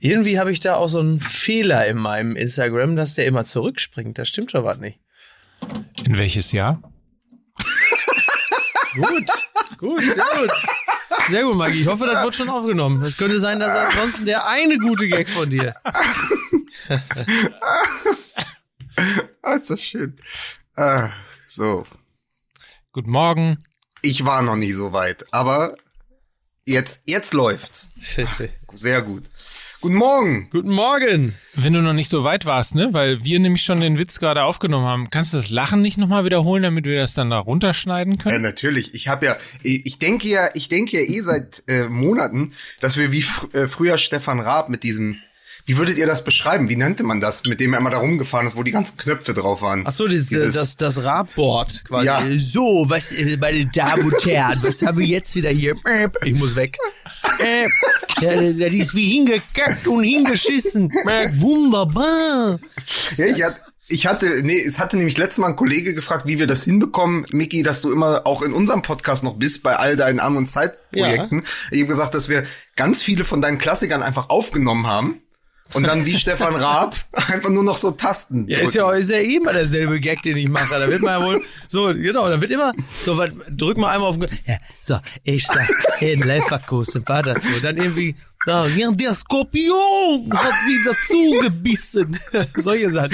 Irgendwie habe ich da auch so einen Fehler in meinem Instagram, dass der immer zurückspringt. Das stimmt schon was nicht. In welches Jahr? Gut, gut, sehr gut. Sehr gut, Maggie. Ich hoffe, das wird schon aufgenommen. Es könnte sein, dass ansonsten der eine gute Gag von dir. Ah, ist das schön. Ah, so. Guten Morgen. Ich war noch nie so weit, aber jetzt, jetzt läuft's. Sehr gut. Guten Morgen. Guten Morgen. Wenn du noch nicht so weit warst, ne, weil wir nämlich schon den Witz gerade aufgenommen haben, kannst du das Lachen nicht nochmal wiederholen, damit wir das dann da runterschneiden Ja, können? natürlich. Ich habe ja, ich denke ja, ich denke ja eh seit äh, Monaten, dass wir wie fr äh, früher Stefan Raab mit diesem, wie würdet ihr das beschreiben? Wie nannte man das, mit dem er immer da rumgefahren ist, wo die ganzen Knöpfe drauf waren? Ach so, das, Dieses- das, das Radboard quasi. Ja. So, was, äh, meine Damen und Herren, was haben wir jetzt wieder hier? Äh, Ich muss weg. Äh, ja, das ist wie hingekackt und hingeschissen. Äh, Wunderbar. Ja, ich hatte, ich hatte, nee, es hatte nämlich letztes Mal ein Kollege gefragt, wie wir das hinbekommen, Miki, dass du immer auch in unserem Podcast noch bist, bei all deinen anderen Zeitprojekten. Ich habe gesagt, dass wir ganz viele von deinen Klassikern einfach aufgenommen haben und dann wie Stefan Raab einfach nur noch so Tasten. Ja, ist ja, ist ja eh immer derselbe Gag, den ich mache. Da wird man ja wohl, so, genau, da wird immer, so, was, drück mal einmal auf den, ja, so, ich sag, in Leverkusen war das so. Dann irgendwie, da, ja, der Skorpion hat wieder zugebissen. Solche Sachen.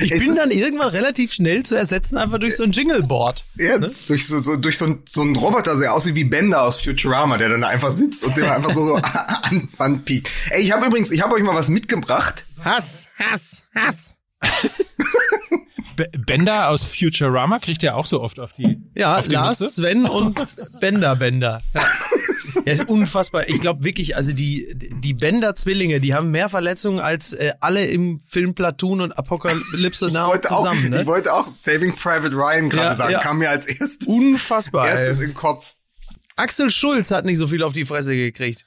Ich bin dann irgendwann relativ schnell zu ersetzen, einfach durch so ein Jingleboard. Ja, durch so, so durch so, ein- so einen Roboter, der aussieht wie Bender aus Futurama, der dann da einfach sitzt und den einfach so an, anpiekt. Ey, ich habe übrigens, ich habe euch mal was mitgebracht. Hass, Hass, Hass. Bender aus Futurama kriegt ja auch so oft auf die. Ja, auf die Lars, Mütze. Sven und Bender Bender. Ja. Ja, ist unfassbar. Ich glaube wirklich, also die, die Bender-Zwillinge, die haben mehr Verletzungen als äh, alle im Film Platoon und Apokalypse Now wollte auch, zusammen. Ich Ne? wollte auch Saving Private Ryan gerade Ja, sagen, ja. kam mir als erstes, Unfassbar. erstes Ey. den Kopf. Axel Schulz hat nicht so viel auf die Fresse gekriegt.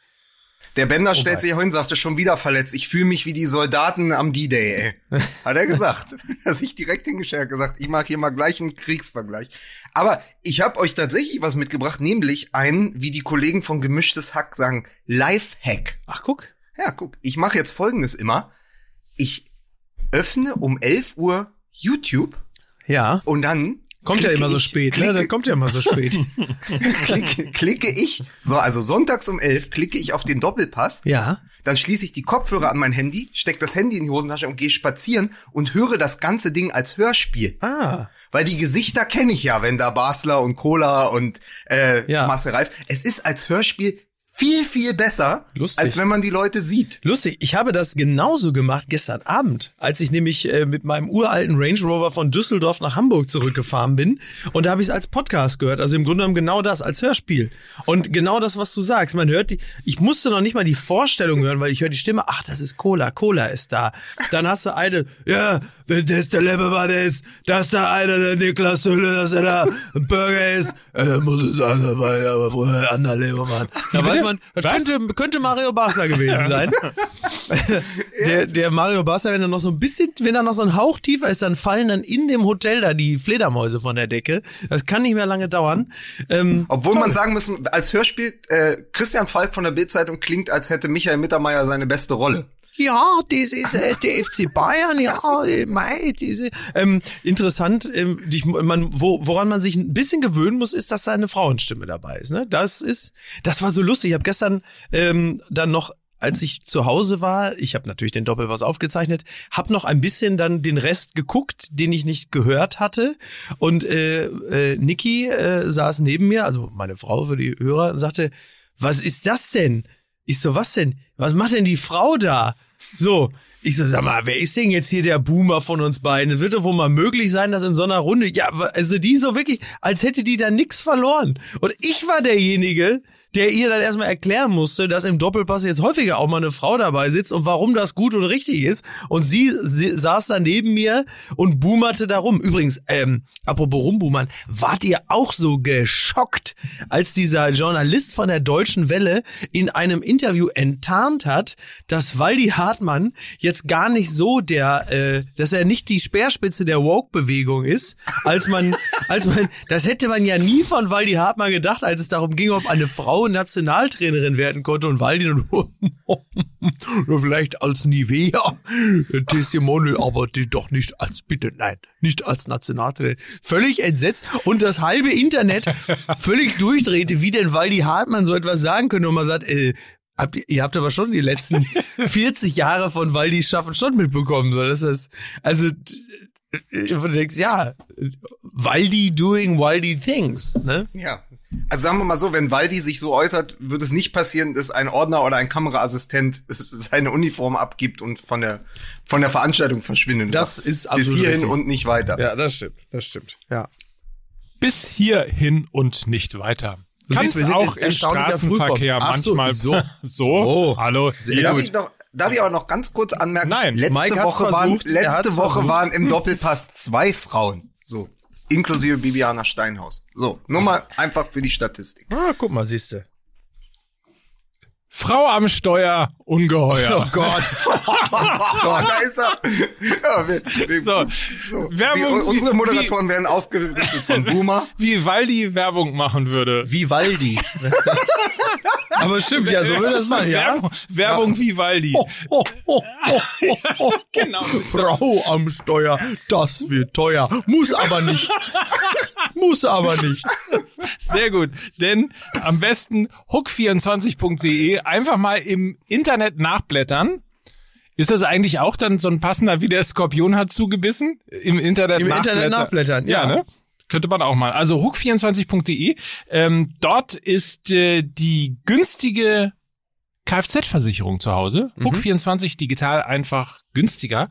Der Bender stellt sich hin, sagte schon wieder verletzt. Ich fühle mich wie die Soldaten am D-Day, ey. Hat er gesagt. Hat sich direkt hingestellt, gesagt, ich mag hier mal gleich einen Kriegsvergleich. Aber ich habe euch tatsächlich was mitgebracht, nämlich einen, wie die Kollegen von Gemischtes Hack sagen, Life-Hack. Ach, guck. Ja, guck, ich mache jetzt folgendes immer. Ich öffne um 11 Uhr YouTube Ja. und dann Kommt ja klicke immer so ich- spät, ne? klicke, Das kommt ja immer so spät. klicke, klicke ich, so, also sonntags um 11 klicke ich auf den Doppelpass ja. Dann schließe ich die Kopfhörer an mein Handy, steck das Handy in die Hosentasche und gehe spazieren und höre das ganze Ding als Hörspiel. Ah. Weil die Gesichter kenne ich ja, wenn da Basler und Cola und äh, Ja. Marcel Reif. Es ist als Hörspiel viel, viel besser, Lustig. als wenn man die Leute sieht. Lustig, ich habe das genauso gemacht gestern Abend, als ich nämlich äh, mit meinem uralten Range Rover von Düsseldorf nach Hamburg zurückgefahren bin. Und da habe ich es als Podcast gehört. Also im Grunde genommen genau das, als Hörspiel. Und genau das, was du sagst. Man hört die, ich musste noch nicht mal die Vorstellung hören, weil ich höre die Stimme, ach, das ist Cola, Cola ist da. Dann hast du eine, ja, wenn das der Lebermann ist, dass da einer der Niklas Hülle, dass er da ein Burger ist, äh, muss es sein, da war ja aber vorher ein anderer Lebermann. Da weiß man, das könnte, könnte Mario Basler gewesen sein. der, der Mario Basler, wenn er noch so ein bisschen, wenn er noch so ein Hauch tiefer ist, dann fallen dann in dem Hotel da die Fledermäuse von der Decke. Das kann nicht mehr lange dauern. Ähm, Obwohl man sagen müssen, als Hörspiel, äh, Christian Falk von der Bildzeitung klingt, als hätte Michael Mittermeier seine beste Rolle. Ja, das ist äh, der FC Bayern, ja, äh, diese. Ähm, interessant, ähm, dich, man, wo, woran man sich ein bisschen gewöhnen muss, ist, dass da eine Frauenstimme dabei ist. Ne? Das ist, das war so lustig. Ich habe gestern ähm, dann noch als ich zu Hause war, ich habe natürlich den Doppelpass aufgezeichnet, habe noch ein bisschen dann den Rest geguckt, den ich nicht gehört hatte. Und äh, äh, Niki äh, saß neben mir, also meine Frau für die Hörer, und sagte, was ist das denn? Ich so, was denn? Was macht denn die Frau da? So, ich so, sag mal, wer ist denn jetzt hier der Boomer von uns beiden? Wird doch wohl mal möglich sein, dass in so einer Runde, ja, also die so wirklich, als hätte die da nix verloren. Und ich war derjenige, der ihr dann erstmal erklären musste, dass im Doppelpass jetzt häufiger auch mal eine Frau dabei sitzt und warum das gut und richtig ist. Und sie, sie saß da neben mir und boomerte darum. Übrigens, ähm, apropos rumboomern, wart ihr auch so geschockt, als dieser Journalist von der Deutschen Welle in einem Interview enttarnt hat, dass Waldi Hartmann jetzt gar nicht so der, äh, dass er nicht die Speerspitze der Woke-Bewegung ist, als man, als man, das hätte man ja nie von Waldi Hartmann gedacht, als es darum ging, ob eine Frau Frau Nationaltrainerin werden konnte und Waldi nur vielleicht als Nivea Testimonial, aber die doch nicht als, bitte, nein, nicht als Nationaltrainerin. Völlig entsetzt und das halbe Internet völlig durchdrehte, wie denn Waldi Hartmann so etwas sagen könnte und man sagt, äh, Habt ihr, ihr habt aber schon die letzten 40 Jahre von Waldis Schaffen schon mitbekommen. So, das ist, also, du denkst, ja, Waldi doing Waldi things, ne? Ja. Also sagen wir mal so, wenn Waldi sich so äußert, wird es nicht passieren, dass ein Ordner oder ein Kameraassistent seine Uniform abgibt und von der, von der Veranstaltung verschwindet. Das ist absolut Bis hierhin richtig. und nicht weiter. Ja, das stimmt, das stimmt. Ja. Bis hierhin und nicht weiter. Du Kann es auch im Straßenverkehr manchmal so. so. So. Hallo. Sehr Darf gut. ich, noch, darf ich auch noch ganz kurz anmerken? Nein. letzte Mike Woche waren, versucht, er hat's letzte Woche versucht. waren im Doppelpass zwei Frauen. So. Inklusive Bibiana Steinhaus. So. Nur mal einfach für die Statistik. Ah, guck mal, siehste. Frau am Steuer, ungeheuer. Oh Gott. Oh, da ist er. Ja, wir, wir, So, so. Werbung, Die, unsere wie- Moderatoren werden ausgerüstet von Boomer. Wie Waldi Werbung machen würde. Vivaldi. Aber stimmt, ja, so würde das machen, ja. Werbung, Werbung wie Waldi. Oh, oh, oh, oh. Genau. Frau am Steuer, das wird teuer. Muss aber nicht. Muss aber nicht. Sehr gut. Denn am besten hook24.de einfach mal im Internet nachblättern. Ist das eigentlich auch dann so ein passender, wie der Skorpion hat zugebissen? Im Internet Im nachblättern. Internet nachblättern, ja. Ja, ne? Könnte man auch mal. Also hook24.de. Ähm, dort ist äh, die günstige Kfz-Versicherung zu Hause. Mhm. Hook24 digital einfach günstiger.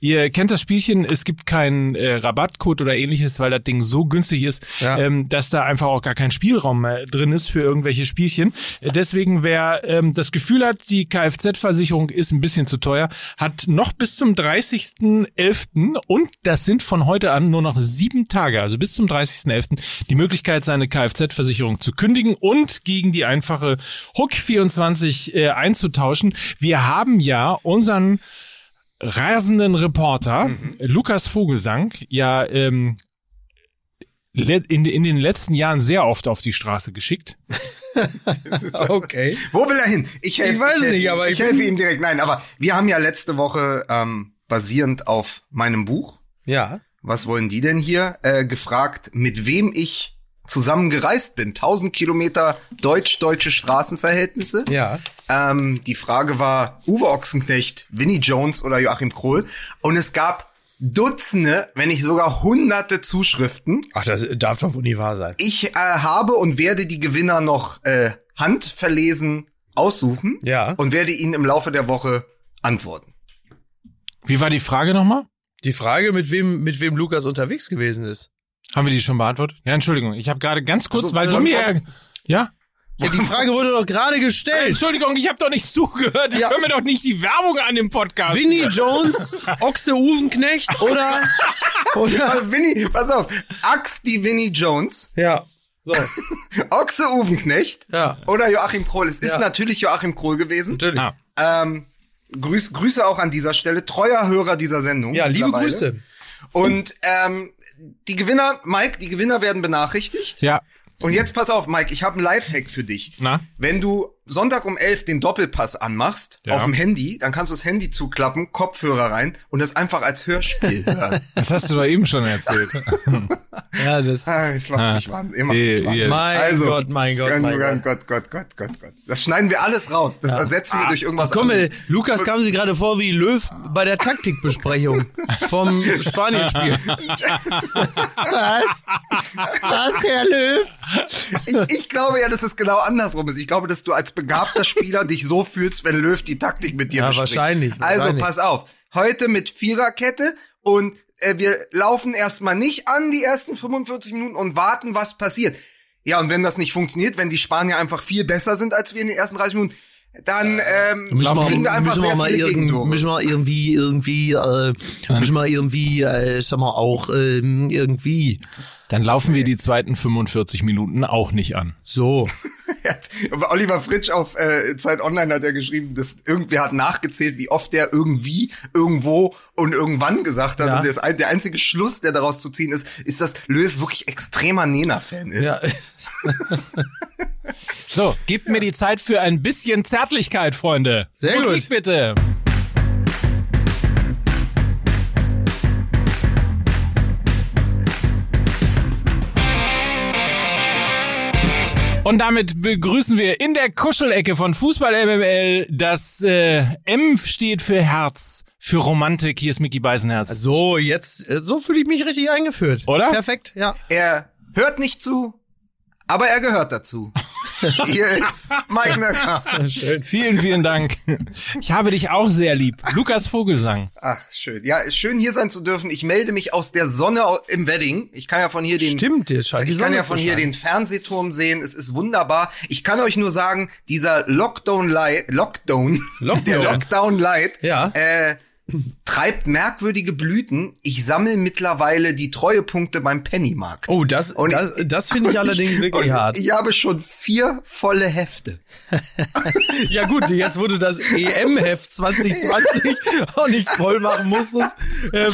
Ihr kennt das Spielchen, es gibt keinen äh, Rabattcode oder ähnliches, weil das Ding so günstig ist, Ja. ähm, dass da einfach auch gar kein Spielraum mehr drin ist für irgendwelche Spielchen. Äh, Deswegen, wer ähm, das Gefühl hat, die Kfz-Versicherung ist ein bisschen zu teuer, hat noch bis zum 30.11. und das sind von heute an nur noch sieben Tage, also bis zum 30.11. die Möglichkeit, seine Kfz-Versicherung zu kündigen und gegen die einfache Hook24 äh, einzutauschen. Wir haben ja unseren rasenden Reporter Lukas Vogelsang ja ähm, in, in den letzten Jahren sehr oft auf die Straße geschickt. Okay. Wo will er hin? Ich, helf, Ich weiß helf nicht, aber ich ich helfe ihm direkt. Nein, aber wir haben ja letzte Woche ähm, basierend auf meinem Buch, Ja. was wollen die denn hier, äh, gefragt, mit wem ich zusammen gereist bin. 1000 Kilometer deutsch-deutsche Straßenverhältnisse. Ja. Ähm, die Frage war Uwe Ochsenknecht, Vinnie Jones oder Joachim Krohl. Und es gab Dutzende, wenn nicht sogar hunderte Zuschriften. Ach, das darf doch wohl nie wahr sein. Ich äh, habe und werde die Gewinner noch äh, handverlesen aussuchen Ja. und werde ihnen im Laufe der Woche antworten. Wie war die Frage nochmal? Die Frage, mit wem, mit wem Lukas unterwegs gewesen ist. Haben wir die schon beantwortet? Ja, Entschuldigung, ich habe gerade ganz kurz, Also, weil du mir ja. Ja, die Frage wurde doch gerade gestellt. Entschuldigung, ich habe doch nicht zugehört. Ich Ja. höre mir doch nicht die Werbung an dem Podcast. Winnie Jones, Ochse Uvenknecht oder, oder, Winnie, pass auf, Ax die Winnie Jones, ja. So, Ochse Uvenknecht ja. oder Joachim Krohl. Es ist Ja. natürlich Joachim Krohl gewesen. Natürlich. Ah, Ähm, grüß, Grüße auch an dieser Stelle, treuer Hörer dieser Sendung. Ja, liebe. Grüße. Und ähm, die Gewinner, Mike, die Gewinner werden benachrichtigt. ja. Und jetzt pass auf, Mike, ich habe einen Lifehack für dich. Na? Wenn du Sonntag um 11 den Doppelpass anmachst, Ja. auf dem Handy, dann kannst du das Handy zuklappen, Kopfhörer rein und das einfach als Hörspiel hören. Das hast du doch eben schon erzählt. Ja, das. ah, es macht Ah. mich wahnsinnig. Immer Die- mich die- Mein Also, Gott, mein Gott, Gott, mein Gott, Gott. Gott, Gott, Gott, Gott. Das schneiden wir alles raus. Das ersetzen wir durch irgendwas Komm, ey, anderes. Lukas kam sie gerade vor wie Löw bei der Taktikbesprechung vom Spanien-Spiel. Was? Was, Herr Löw? Ich, ich glaube ja, dass es genau andersrum ist. Ich glaube, dass du als begabter Spieler dich so fühlst, wenn Löw die Taktik mit dir Ja, bespricht. wahrscheinlich, Also wahrscheinlich. pass auf. Heute mit Viererkette und äh, wir laufen erstmal nicht an die ersten 45 Minuten und warten, was passiert. Ja, und wenn das nicht funktioniert, wenn die Spanier einfach viel besser sind als wir in den ersten 30 Minuten, dann ähm, Müssen wir, kriegen wir einfach müssen wir mal irgend, müssen wir irgendwie, irgendwie, äh, müssen wir irgendwie, äh, sag mal auch, ähm, irgendwie. Dann laufen wir die zweiten 45 Minuten auch nicht an. So. Oliver Fritsch auf äh, Zeit Online hat er geschrieben, dass irgendwer hat nachgezählt, wie oft der irgendwie, irgendwo und irgendwann gesagt hat. Ja. Und ein- der einzige Schluss, der daraus zu ziehen ist, ist, dass Löw wirklich extremer Nena-Fan ist. Ja. So, gebt mir die Zeit für ein bisschen Zärtlichkeit, Freunde. Sehr Musik gut. bitte. Und damit begrüßen wir in der Kuschelecke von Fußball MML das äh, M steht für Herz, für Romantik. Hier ist Mickey Beisenherz. So, jetzt, äh, so fühle ich mich richtig eingeführt. Oder? Perfekt, ja. Er hört nicht zu, aber er gehört dazu. Hier ist Mike Nöcker. Schön. Vielen, vielen Dank. Ich habe dich auch sehr lieb. Lukas Vogelsang. Ach, schön. Ja, schön hier sein zu dürfen. Ich melde mich aus der Sonne im Wedding. Ich kann ja von hier den Stimmt, jetzt scheint die Ich kann ja von hier den Fernsehturm sehen. Es ist wunderbar. Ich kann euch nur sagen, dieser Lockdown Light, Lockdown, Lockdown. der Lockdown Light, Ja. äh, treibt merkwürdige Blüten. Ich sammle mittlerweile die Treuepunkte beim Pennymarkt. Oh, das, Und- das, das finde ich allerdings wirklich hart. Ich habe schon vier volle Hefte. Ja gut, jetzt wo du das EM-Heft 2020 auch nicht voll machen musstest, äh,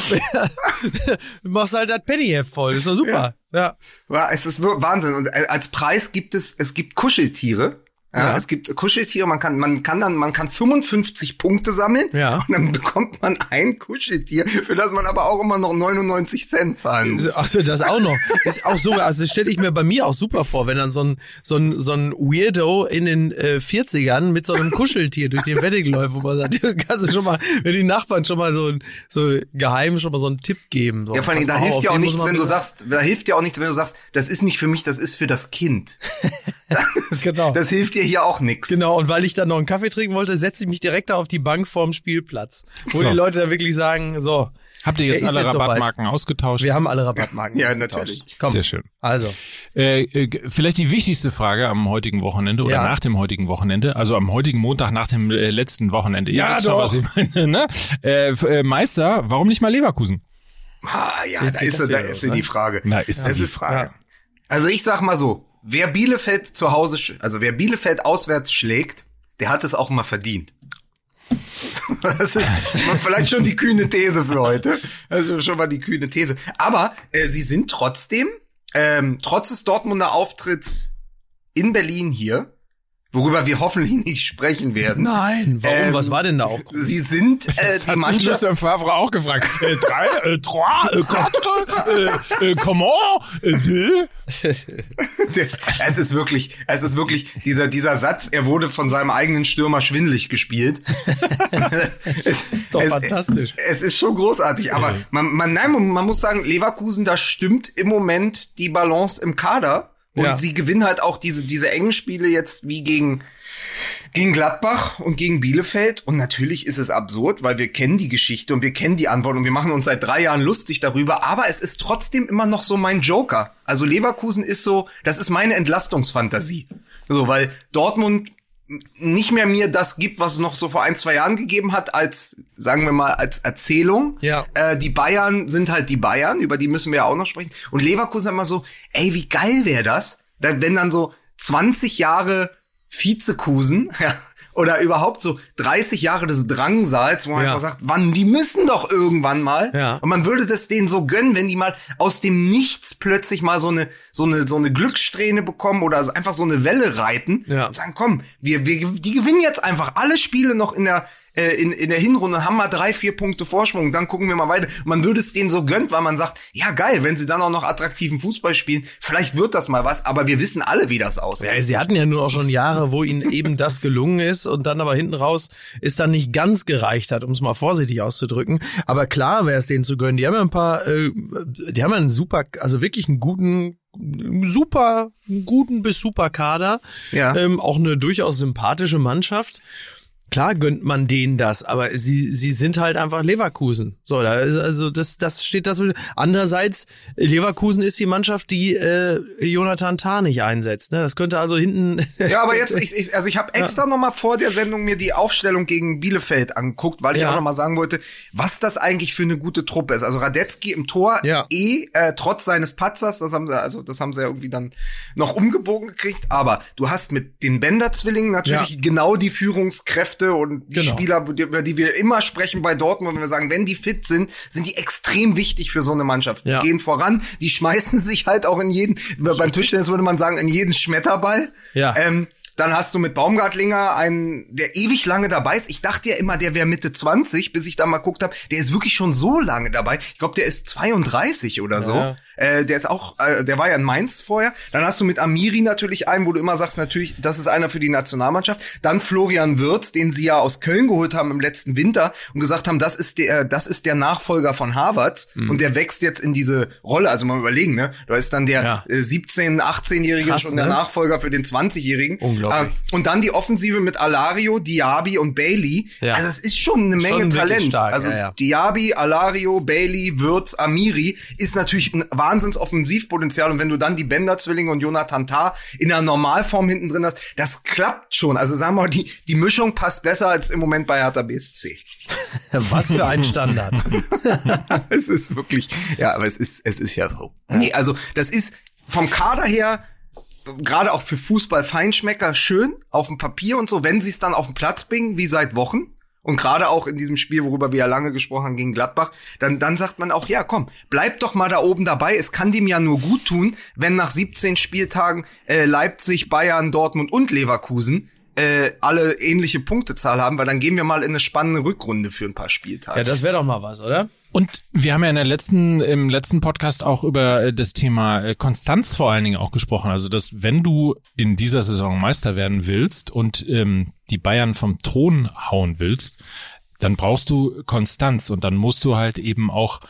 machst halt das Penny-Heft voll. ist doch super. Ja. Ja, es ist Wahnsinn. Und äh, als Preis gibt es, es gibt Kuscheltiere. Ja. Es gibt Kuscheltiere, man kann, man kann dann, man kann 55 Punkte sammeln Ja. und dann bekommt man ein Kuscheltier, für das man aber auch immer noch 99 Cent zahlen muss. Achso, das auch noch. Ist auch so, also das stelle ich mir bei mir auch super vor, wenn dann so ein, so ein, so ein Weirdo in den äh, 40ern mit so einem Kuscheltier durch den Wedding läuft, wo man sagt, du kannst du schon mal, wenn die Nachbarn schon mal so, so geheim schon mal so einen Tipp geben. So, Ja, vor allem, da hilft ja auch nichts, wenn du sagst, da hilft ja auch nichts, wenn du sagst, das ist nicht für mich, das ist für das Kind. Genau. Das hilft dir hier auch nichts. Genau, und weil ich dann noch einen Kaffee trinken wollte, setze ich mich direkt da auf die Bank vorm Spielplatz. Wo So. die Leute da wirklich sagen, so, Habt ihr jetzt alle jetzt. Rabattmarken ausgetauscht? wir haben alle Rabattmarken. Ja, ausgetauscht. natürlich. Komm, Sehr schön. also. Äh, äh, vielleicht die wichtigste Frage am heutigen Wochenende oder Ja. nach dem heutigen Wochenende, also am heutigen Montag nach dem äh, letzten Wochenende. Ihr Ja, wisst schon, doch. was ich meine, ne? äh, äh, Meister, warum nicht mal Leverkusen? Ah, ja, Jetzt da ist, das da wieder ist los, die ne? Frage. Na, ist Es die ist- Frage. Also ich sag mal so, wer Bielefeld zu Hause, also wer Bielefeld auswärts schlägt, der hat es auch mal verdient. Das ist vielleicht schon die kühne These für heute. Also schon mal die kühne These. Aber äh, sie sind trotzdem, ähm, trotz des Dortmunder Auftritts in Berlin hier, worüber wir hoffentlich nicht sprechen werden. Nein, warum? Ähm, Was war denn da auch? Sie sind äh, Das die hat sich Mannschaft. Lucien Favre auch gefragt. Äh, drei, äh, trois, äh, quatre, äh, äh, comment, äh, deux? Das, es ist wirklich, es ist wirklich dieser dieser Satz. Er wurde von seinem eigenen Stürmer schwindlig gespielt. es, Ist doch fantastisch. Es ist schon großartig, aber man, man, nein, man, man muss sagen, Leverkusen, da stimmt im Moment die Balance im Kader und Ja. sie gewinnen halt auch diese diese engen Spiele jetzt wie gegen gegen Gladbach und gegen Bielefeld. Und natürlich ist es absurd, weil wir kennen die Geschichte und wir kennen die Antwort und wir machen uns seit drei Jahren lustig darüber. Aber es ist trotzdem immer noch so mein Joker. Also Leverkusen ist so, das ist meine Entlastungsfantasie. So, weil Dortmund nicht mehr mir das gibt, was es noch so vor ein, zwei Jahren gegeben hat, als, sagen wir mal, als Erzählung. Ja. Äh, die Bayern sind halt die Bayern, über die müssen wir ja auch noch sprechen. Und Leverkusen immer so, ey, wie geil wäre das, da- wenn dann so 20 Jahre Vizekusen, ja, oder überhaupt so 30 Jahre des Drangsals, wo man Ja. einfach sagt, wann, die müssen doch irgendwann mal. Ja. Und man würde das denen so gönnen, wenn die mal aus dem Nichts plötzlich mal so eine, so eine, so eine Glückssträhne bekommen oder einfach so eine Welle reiten Ja. und sagen, komm, wir, wir, die gewinnen jetzt einfach alle Spiele noch in der, äh, in, in der Hinrunde und haben mal drei, vier Punkte Vorsprung, dann gucken wir mal weiter. Man würde es denen so gönnt, weil man sagt, ja geil, wenn sie dann auch noch attraktiven Fußball spielen, vielleicht wird das mal was, aber wir wissen alle, wie das aussieht. Ja, sie hatten ja nur auch schon Jahre, wo ihnen eben das gelungen ist und dann aber hinten raus ist dann nicht ganz gereicht hat, um es mal vorsichtig auszudrücken. Aber klar wäre es denen zu gönnen. Die haben ja ein paar, äh, die haben ja einen super, also wirklich einen guten, super, guten bis super Kader. Ja. Ähm, auch eine durchaus sympathische Mannschaft. Klar gönnt man denen das, aber sie, sie sind halt einfach Leverkusen. So, da ist also das, das steht das. Andererseits, Leverkusen ist die Mannschaft, die äh, Jonathan Tah nicht einsetzt. Ne? Das könnte also hinten. Ja, aber jetzt, ich, ich, also ich habe extra noch mal vor der Sendung mir die Aufstellung gegen Bielefeld angeguckt, weil ich Ja. auch noch mal sagen wollte, was das eigentlich für eine gute Truppe ist. Also Radetzky im Tor, Ja. eh äh, trotz seines Patzers, das haben sie, also das haben sie ja irgendwie dann noch umgebogen gekriegt. Aber du hast mit den Bender-Zwillingen natürlich Ja. genau die Führungskräfte Kräfte und die Genau. Spieler, über die wir immer sprechen bei Dortmund, wenn wir sagen, wenn die fit sind, sind die extrem wichtig für so eine Mannschaft. Ja. Die gehen voran, die schmeißen sich halt auch in jeden, beim Tischtennis würde man sagen, in jeden Schmetterball. Ja. Ähm, dann hast du mit Baumgartlinger einen, der ewig lange dabei ist. Ich dachte ja immer, der wäre Mitte 20, bis ich da mal geguckt habe. Der ist wirklich schon so lange dabei. Ich glaube, der ist 32 oder so. Äh, der ist auch, äh, der war ja in Mainz vorher. Dann hast du mit Amiri natürlich einen, wo du immer sagst, natürlich, das ist einer für die Nationalmannschaft. Dann Florian Wirtz, den sie ja aus Köln geholt haben im letzten Winter und gesagt haben, das ist der, das ist der Nachfolger von Harvard Mhm. und der wächst jetzt in diese Rolle. Also mal überlegen, ne? Da ist dann der Ja. äh, 17, 18-Jährige Krass, schon der ne? Nachfolger für den 20-Jährigen. Unglaublich. Äh, und dann die Offensive mit Alario, Diaby und Bailey. Ja. Also es ist schon eine Menge wirklich Talent. stark, also ja. Diaby, Alario, Bailey, Würz, Amiri ist natürlich ein wahnsinns Offensivpotenzial. Und wenn du dann die Bender-Zwillinge und Jonathan Tah in der Normalform hinten drin hast, das klappt schon. Also sagen wir mal, die, die Mischung passt besser als im Moment bei Hertha BSC. Was für ein Standard. es ist wirklich, ja, aber es ist, es ist ja so. Nee, also das ist vom Kader her gerade auch für Fußball-Feinschmecker schön auf dem Papier und so, wenn sie es dann auf den Platz bringen, wie seit Wochen. Und gerade auch in diesem Spiel, worüber wir ja lange gesprochen haben gegen Gladbach, dann, dann sagt man auch, ja, komm, bleib doch mal da oben dabei. Es kann dem ja nur gut tun, wenn nach 17 Spieltagen äh, Leipzig, Bayern, Dortmund und Leverkusen äh, alle ähnliche Punktezahl haben, weil dann gehen wir mal in eine spannende Rückrunde für ein paar Spieltage. Ja, das wäre doch mal was, oder? Und wir haben ja in der letzten, im letzten Podcast auch über äh, das Thema äh, Konstanz vor allen Dingen auch gesprochen. Also, dass wenn du in dieser Saison Meister werden willst und ähm, die Bayern vom Thron hauen willst, dann brauchst du Konstanz und dann musst du halt eben auch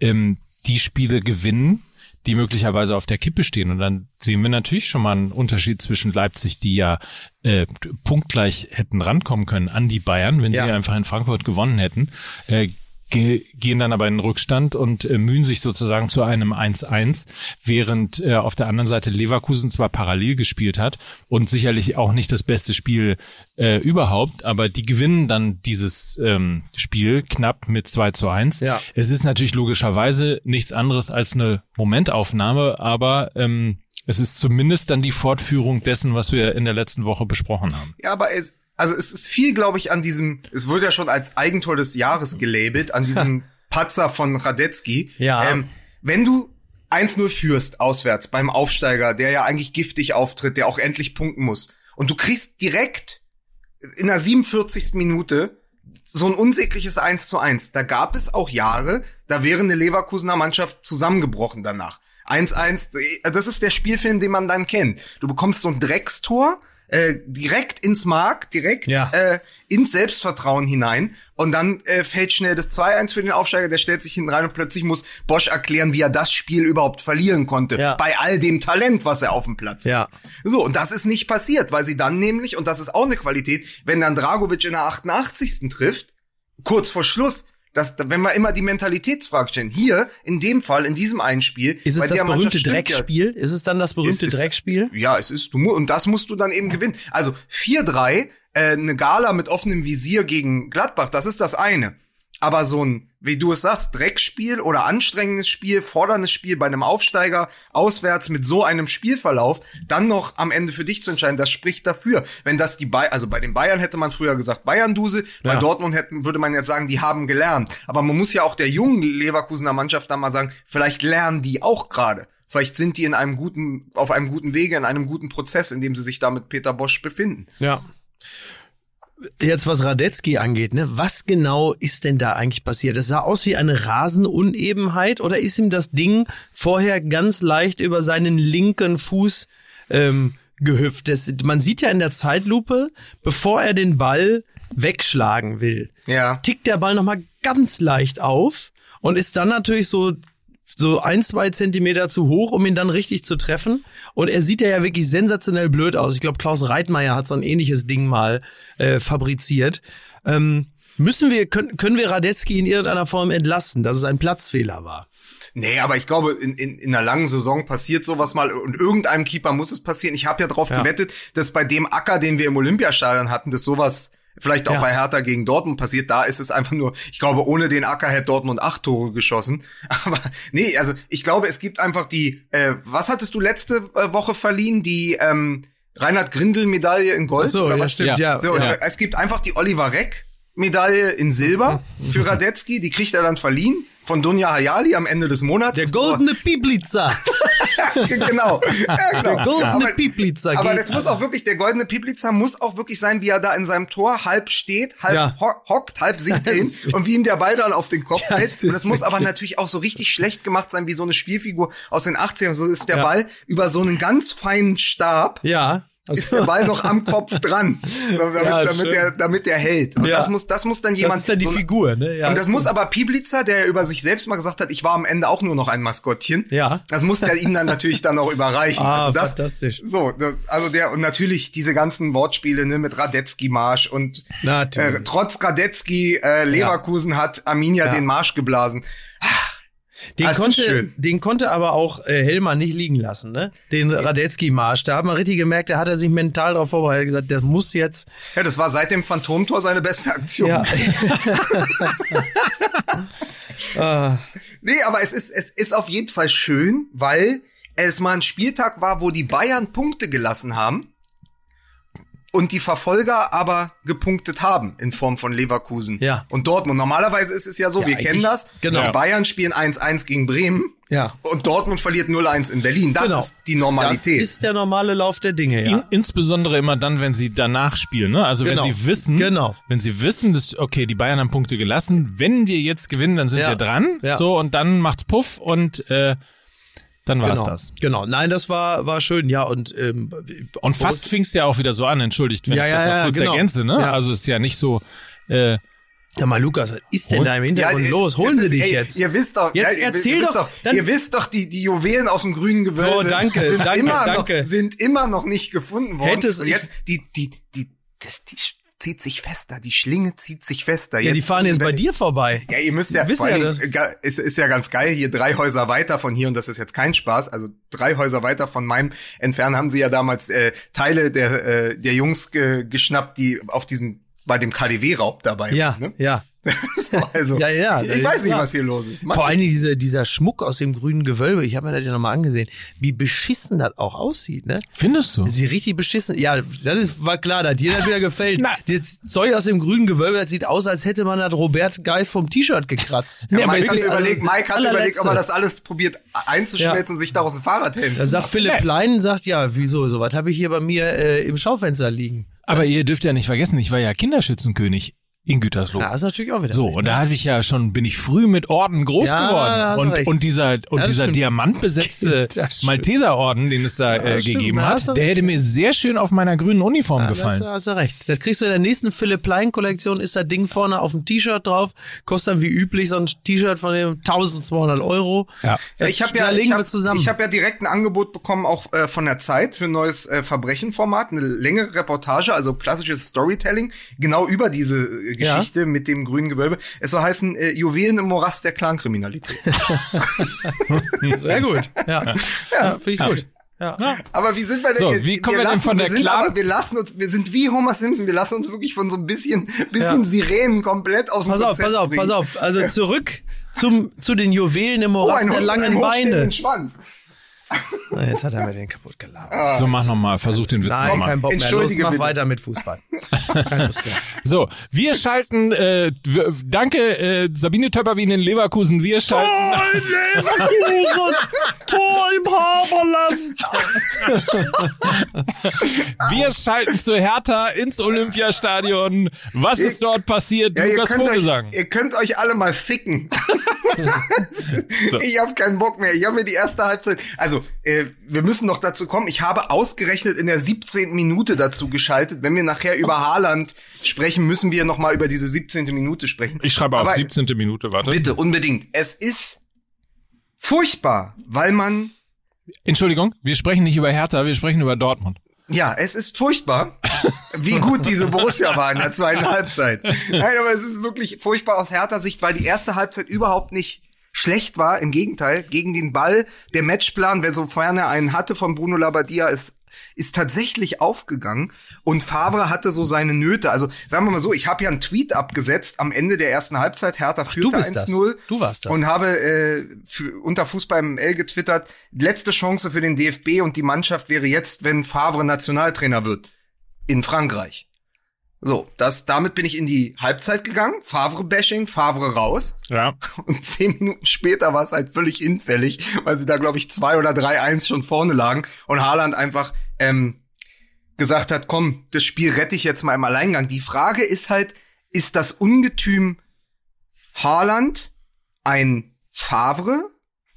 ähm, die Spiele gewinnen, die möglicherweise auf der Kippe stehen. Und dann sehen wir natürlich schon mal einen Unterschied zwischen Leipzig, die ja äh, punktgleich hätten rankommen können an die Bayern, wenn Ja. sie einfach in Frankfurt gewonnen hätten. Äh, ge gehen dann aber in den Rückstand und äh, mühen sich sozusagen zu einem 1-1, während äh, auf der anderen Seite Leverkusen zwar parallel gespielt hat und sicherlich auch nicht das beste Spiel äh, überhaupt, aber die gewinnen dann dieses ähm, Spiel knapp mit 2 zu 1. Ja. Es ist natürlich logischerweise nichts anderes als eine Momentaufnahme, aber ähm, es ist zumindest dann die Fortführung dessen, was wir in der letzten Woche besprochen haben. Ja, aber es, also es ist viel, glaube ich, an diesem, es wurde ja schon als Eigentor des Jahres gelabelt, an diesem Patzer von Radetzky. Ja. Ähm, wenn du 1-0 führst auswärts beim Aufsteiger, der ja eigentlich giftig auftritt, der auch endlich punkten muss, und du kriegst direkt in der 47. Minute so ein unsägliches 1 zu 1. Da gab es auch Jahre, da wäre eine Leverkusener Mannschaft zusammengebrochen danach. 1-1, das ist der Spielfilm, den man dann kennt. Du bekommst so ein Dreckstor, äh, direkt ins Mark, direkt Ja. äh, ins Selbstvertrauen hinein. Und dann äh, fällt schnell das 2-1 für den Aufsteiger, der stellt sich hinten rein und plötzlich muss Bosch erklären, wie er das Spiel überhaupt verlieren konnte. Ja. Bei all dem Talent, was er auf dem Platz hat. Ja. So, und das ist nicht passiert, weil sie dann nämlich, und das ist auch eine Qualität, wenn dann Dragovic in der 88. trifft, kurz vor Schluss, dass, wenn wir immer die Mentalitätsfrage stellen, hier, in dem Fall, in diesem einen Spiel, Ist es bei das berühmte stimmt ja- Dreckspiel? Ist es dann das berühmte ist- Dreckspiel? ja, es ist, du und das musst du dann eben gewinnen. Also 4-3, äh, eine Gala mit offenem Visier gegen Gladbach, das ist das eine. Aber so ein, wie du es sagst, Dreckspiel oder anstrengendes Spiel, forderndes Spiel bei einem Aufsteiger auswärts mit so einem Spielverlauf, dann noch am Ende für dich zu entscheiden, das spricht dafür. Wenn das die Bayern, also bei den Bayern hätte man früher gesagt Bayern-Duse, bei Ja. Dortmund hätten, würde man jetzt sagen, die haben gelernt. Aber man muss ja auch der jungen Leverkusener Mannschaft dann mal sagen, vielleicht lernen die auch gerade. Vielleicht sind die in einem guten, auf einem guten Wege, in einem guten Prozess, in dem sie sich da mit Peter Bosch befinden. Ja. Jetzt was Radetzky angeht, ne? Was genau ist denn da eigentlich passiert? Es sah aus wie eine Rasenunebenheit oder ist ihm das Ding vorher ganz leicht über seinen linken Fuß ähm, gehüpft? Das, man sieht ja in der Zeitlupe, bevor er den Ball wegschlagen will, Ja. tickt der Ball nochmal ganz leicht auf und ist dann natürlich so so ein, zwei Zentimeter zu hoch, um ihn dann richtig zu treffen. Und er sieht ja, ja wirklich sensationell blöd aus. Ich glaube, Klaus Reitmeier hat so ein ähnliches Ding mal äh, fabriziert. Ähm, müssen wir, können, können wir Radetzky in irgendeiner Form entlasten, dass es ein Platzfehler war? Nee, aber ich glaube, in, in, in einer langen Saison passiert sowas mal und irgendeinem Keeper muss es passieren. Ich habe ja darauf Ja. gewettet, dass bei dem Acker, den wir im Olympiastadion hatten, dass sowas vielleicht auch Ja. bei Hertha gegen Dortmund passiert. Da ist es einfach nur, ich glaube, ohne den Acker hätte Dortmund acht Tore geschossen. Aber nee, also ich glaube, es gibt einfach die, äh, was hattest du letzte äh, Woche verliehen? Die, ähm, Reinhard Grindel Medaille in Gold. Ach so, oder ja, was? stimmt, ja. So, Ja. Es gibt einfach die Oliver Reck Medaille in Silber für Radetzky, die kriegt er dann verliehen von Dunja Hayali am Ende des Monats. Der goldene Piblica. genau. Ja, genau. Der goldene aber, Piblica. aber das muss auch wirklich, der goldene Piblica muss auch wirklich sein, wie er da in seinem Tor halb steht, halb Ja. ho hockt, halb sinkt er Das hin und wie ihm der Ball dann auf den Kopf Das fällt. ist Und das muss aber natürlich auch so richtig schlecht gemacht sein, wie so eine Spielfigur aus den 80ern. So ist der. Ball über so einen ganz feinen Stab ja. Ist der Ball noch am Kopf dran, damit, Ja, damit, der, damit der hält. Und Ja. das muss, das muss dann jemand. das ist dann die so- Figur, ne? Ja. und das muss aber Pieblitzer, der über sich selbst mal gesagt hat, ich war am Ende auch nur noch ein Maskottchen. Ja. Das muss der ihm dann natürlich dann auch überreichen. Ah, also das, fantastisch. So, das, also der und natürlich diese ganzen Wortspiele ne, mit Radetzky Marsch und Natürlich. äh, trotz Radetzky äh, Leverkusen hat Arminia Ja. den Marsch geblasen. Den Das ist konnte, den konnte aber auch äh, Hellmann nicht liegen lassen, ne? Den Radetzky-Marsch. Da hat man richtig gemerkt, da hat er sich mental darauf vorbereitet, gesagt, das muss jetzt. Ja, das war seit dem Phantomtor seine beste Aktion. Ja. ah, Nee, aber es ist, es ist auf jeden Fall schön, weil es mal ein Spieltag war, wo die Bayern Punkte gelassen haben und die Verfolger aber gepunktet haben in Form von Leverkusen Ja. und Dortmund. Normalerweise ist es ja so, Ja, wir kennen das. genau. Die Bayern spielen 1-1 gegen Bremen ja. und Dortmund verliert 0-1 in Berlin. Das Genau. ist die Das Normalität. ist der normale Lauf der Dinge, In, ja. insbesondere immer dann, wenn sie danach spielen. Ne? Also Genau. wenn sie wissen, Genau. wenn sie wissen, dass okay, die Bayern haben Punkte gelassen. Wenn wir jetzt gewinnen, dann sind Ja. wir dran. Ja. So und dann macht's Puff und äh, dann war's genau. das. Genau. Nein, das war, war schön, ja. Und, ähm, Und fast fing's ja auch wieder so an. Entschuldigt, wenn Ja, ich ja, das noch ja, kurz genau. ergänze. Ne? Ja. Also ist ja nicht so. Äh, Sag mal, Lukas, was ist denn da im Hintergrund äh, los? Holen es Sie ist- dich ey, jetzt. Ihr wisst doch, Jetzt ihr- erzähl doch, dann- ihr wisst doch, die, die Juwelen aus dem grünen Gewölbe So, danke, sind, danke, immer danke. Noch, sind immer noch nicht gefunden worden. Hätte es- Und jetzt, die, die, die, das, die zieht sich fester, die Schlinge zieht sich fester. ja, die fahren jetzt bei dir vorbei. Ja, ihr müsst ja, vor ja ga- ist, ist ja ganz geil, hier drei Häuser weiter von hier, und das ist jetzt kein Spaß, also drei Häuser weiter von meinem entfernt haben sie ja damals äh, Teile der, äh, der Jungs ge geschnappt, die auf diesem, bei dem KDW-Raub dabei Ja, waren. Ne? ja. also, Ja, ja, ich weiß nicht, klar. was hier los ist. Mann. Vor allen Dingen diese, dieser Schmuck aus dem grünen Gewölbe, ich habe mir das ja nochmal angesehen, wie beschissen das auch aussieht, ne? findest du? Sieht richtig beschissen. Ja, das ist, war klar, dass dir das wieder gefällt. Na. Das Zeug aus dem grünen Gewölbe, das sieht aus, als hätte man das Robert Geis vom T-Shirt gekratzt. Nee, aber Mike hat überlegt, also Mike hat allerletzte. überlegt, ob er das alles probiert einzuschmelzen und sich daraus ein Fahrradhelm Da zu sagt Philipp Plein, sagt, ja, wieso, so was habe ich hier bei mir äh, im Schaufenster liegen. Aber ihr dürft ja nicht vergessen, ich war ja Kinderschützenkönig in Gütersloh. Ja, ist natürlich auch wieder. So, recht, und ne? da hatte ich ja schon, bin ich früh mit Orden groß Ja, da geworden. Und, recht. und dieser, und das dieser stimmt. diamantbesetzte. Malteserorden, den es da äh, stimmt, gegeben da hat, der recht. hätte mir sehr schön auf meiner grünen Uniform Ja, gefallen. hast du recht. Das kriegst du in der nächsten Philipp Plein Kollektion, ist das Ding vorne auf dem T-Shirt drauf, kostet dann wie üblich so ein T-Shirt von dem 1200 Euro. Ja. Ja, ich habe ja, da ich hab. Ich habe ja direkt ein Angebot bekommen, auch äh, von der Zeit für ein neues äh, Verbrechenformat, eine längere Reportage, also klassisches Storytelling, genau über diese äh, Ja. Geschichte mit dem grünen Gewölbe. Es soll heißen äh, Juwelen im Morast der Clankriminalität. Sehr gut. Ja, ja finde ich gut. Ja. aber wie sind wir denn So, hier? wie kommen wir denn lassen, von der wir sind Clan- aber, wir lassen uns, wir sind wie Homer Simpson, wir lassen uns wirklich von so ein bisschen, bisschen Ja. Sirenen komplett aus dem Pass auf, Konzept pass auf, bringen. pass auf. Also zurück zum, zu den Juwelen im Oh, Morast ein der langen ein Beine. Schwanz. Jetzt hat er mir den kaputt gelabert. So, mach nochmal, versuch den Witz nochmal. kein Bock mehr. Los, mach bitte. weiter mit Fußball. Keine Lust mehr. So, wir schalten, äh, w- danke äh, Sabine Töpperwien in Leverkusen, wir schalten, Tor im Haberland. wir schalten zu Hertha ins Olympiastadion. Was ist dort passiert? Ja, ihr Lukas könnt, euch, Vogelsang. ihr könnt euch alle mal ficken. So. Ich habe keinen Bock mehr. Ich habe mir die erste Halbzeit. Also, äh, wir müssen noch dazu kommen. Ich habe ausgerechnet in der 17. Minute dazu geschaltet. Wenn wir nachher über Haaland sprechen, müssen wir noch mal über diese 17. Minute sprechen. Ich schreibe auf Aber 17. Minute, warte. Bitte, unbedingt. Es ist furchtbar, weil man Entschuldigung, wir sprechen nicht über Hertha, wir sprechen über Dortmund. Ja, es ist furchtbar, wie gut diese Borussia war in der zweiten Halbzeit. Nein, aber es ist wirklich furchtbar aus härter Sicht, weil die erste Halbzeit überhaupt nicht schlecht war. Im Gegenteil, gegen den Ball, der Matchplan, wer sofern er einen hatte von Bruno Labbadia, ist ist tatsächlich aufgegangen und Favre hatte so seine Nöte. Also sagen wir mal so, ich habe ja einen Tweet abgesetzt am Ende der ersten Halbzeit, Hertha führte 1-0. Du warst das. Und habe äh, für, unter Fußball ML getwittert, letzte Chance für den DFB und die Mannschaft wäre jetzt, wenn Favre Nationaltrainer wird. In Frankreich. So, das, damit bin ich in die Halbzeit gegangen. Favre-Bashing, Favre raus. Ja. Und zehn Minuten später war es halt völlig hinfällig, weil sie da, glaube ich, zwei oder drei eins schon vorne lagen und Haaland einfach ähm, gesagt hat, komm, das Spiel rette ich jetzt mal im Alleingang. Die Frage ist halt, ist das Ungetüm Haaland ein Favre?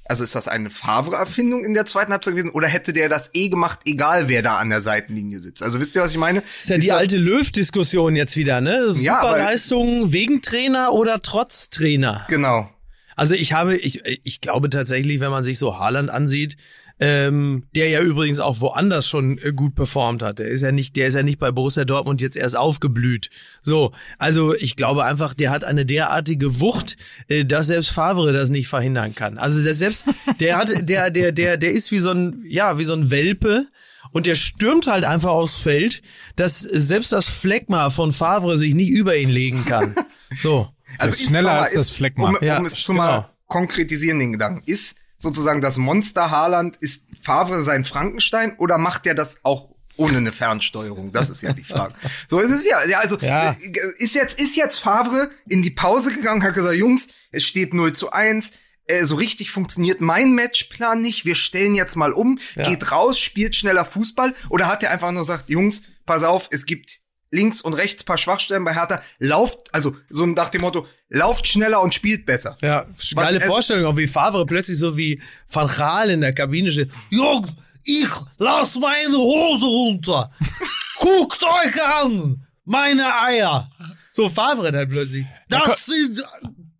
Also ist das eine Favre-Erfindung in der zweiten Halbzeit gewesen oder hätte der das eh gemacht, egal wer da an der Seitenlinie sitzt? Also wisst ihr, was ich meine? ist ja die alte Löw-Diskussion jetzt wieder, ne? Ja, Superleistung wegen Trainer oder trotz Trainer? Genau. Also ich habe, ich, ich glaube tatsächlich, wenn man sich so Haaland ansieht, ähm, der ja übrigens auch woanders schon äh, gut performt hat. Der ist ja nicht, der ist ja nicht bei Borussia Dortmund jetzt erst aufgeblüht. So, also ich glaube einfach, der hat eine derartige Wucht, äh, dass selbst Favre das nicht verhindern kann. Also der selbst, der hat, der, der, der, der ist wie so ein, ja, wie so ein Welpe. Und der stürmt halt einfach aufs Feld, dass selbst das Fleckma von Favre sich nicht über ihn legen kann. So. Ist schneller als das ist- Fleckma. Um, um Ja, es zu genau. mal konkretisieren, den Gedanken. Ist sozusagen das Monster Haaland, ist Favre sein Frankenstein oder macht er das auch ohne eine Fernsteuerung? Das ist ja die Frage. so ist es ja. ja also Ja. äh, ist jetzt ist jetzt Favre in die Pause gegangen, hat gesagt, Jungs, es steht 0 zu 1. Äh, so richtig funktioniert mein Matchplan nicht. Wir stellen jetzt mal um, Ja. geht raus, spielt schneller Fußball. Oder hat er einfach nur gesagt, Jungs, pass auf, es gibt links und rechts paar Schwachstellen bei Hertha. Lauft, also so nach dem Motto, lauft schneller und spielt besser. Ja, geile Vorstellung, auch wie Favre plötzlich so wie Van Gaal in der Kabine steht. Jung, ich lass meine Hose runter. Guckt euch an, meine Eier. So Favre dann plötzlich. Das sind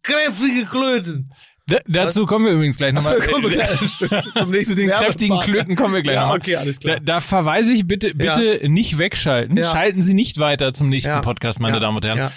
kräftige Klöten. Da, dazu kommen wir übrigens gleich nochmal. kommen wir gleich zum nächsten Zu den kräftigen. Klöten kommen wir gleich Ja, nochmal. okay, alles klar. Da, da verweise ich bitte, bitte nicht wegschalten. Ja. Schalten Sie nicht weiter zum nächsten Ja. Podcast, meine Ja. Damen und Herren.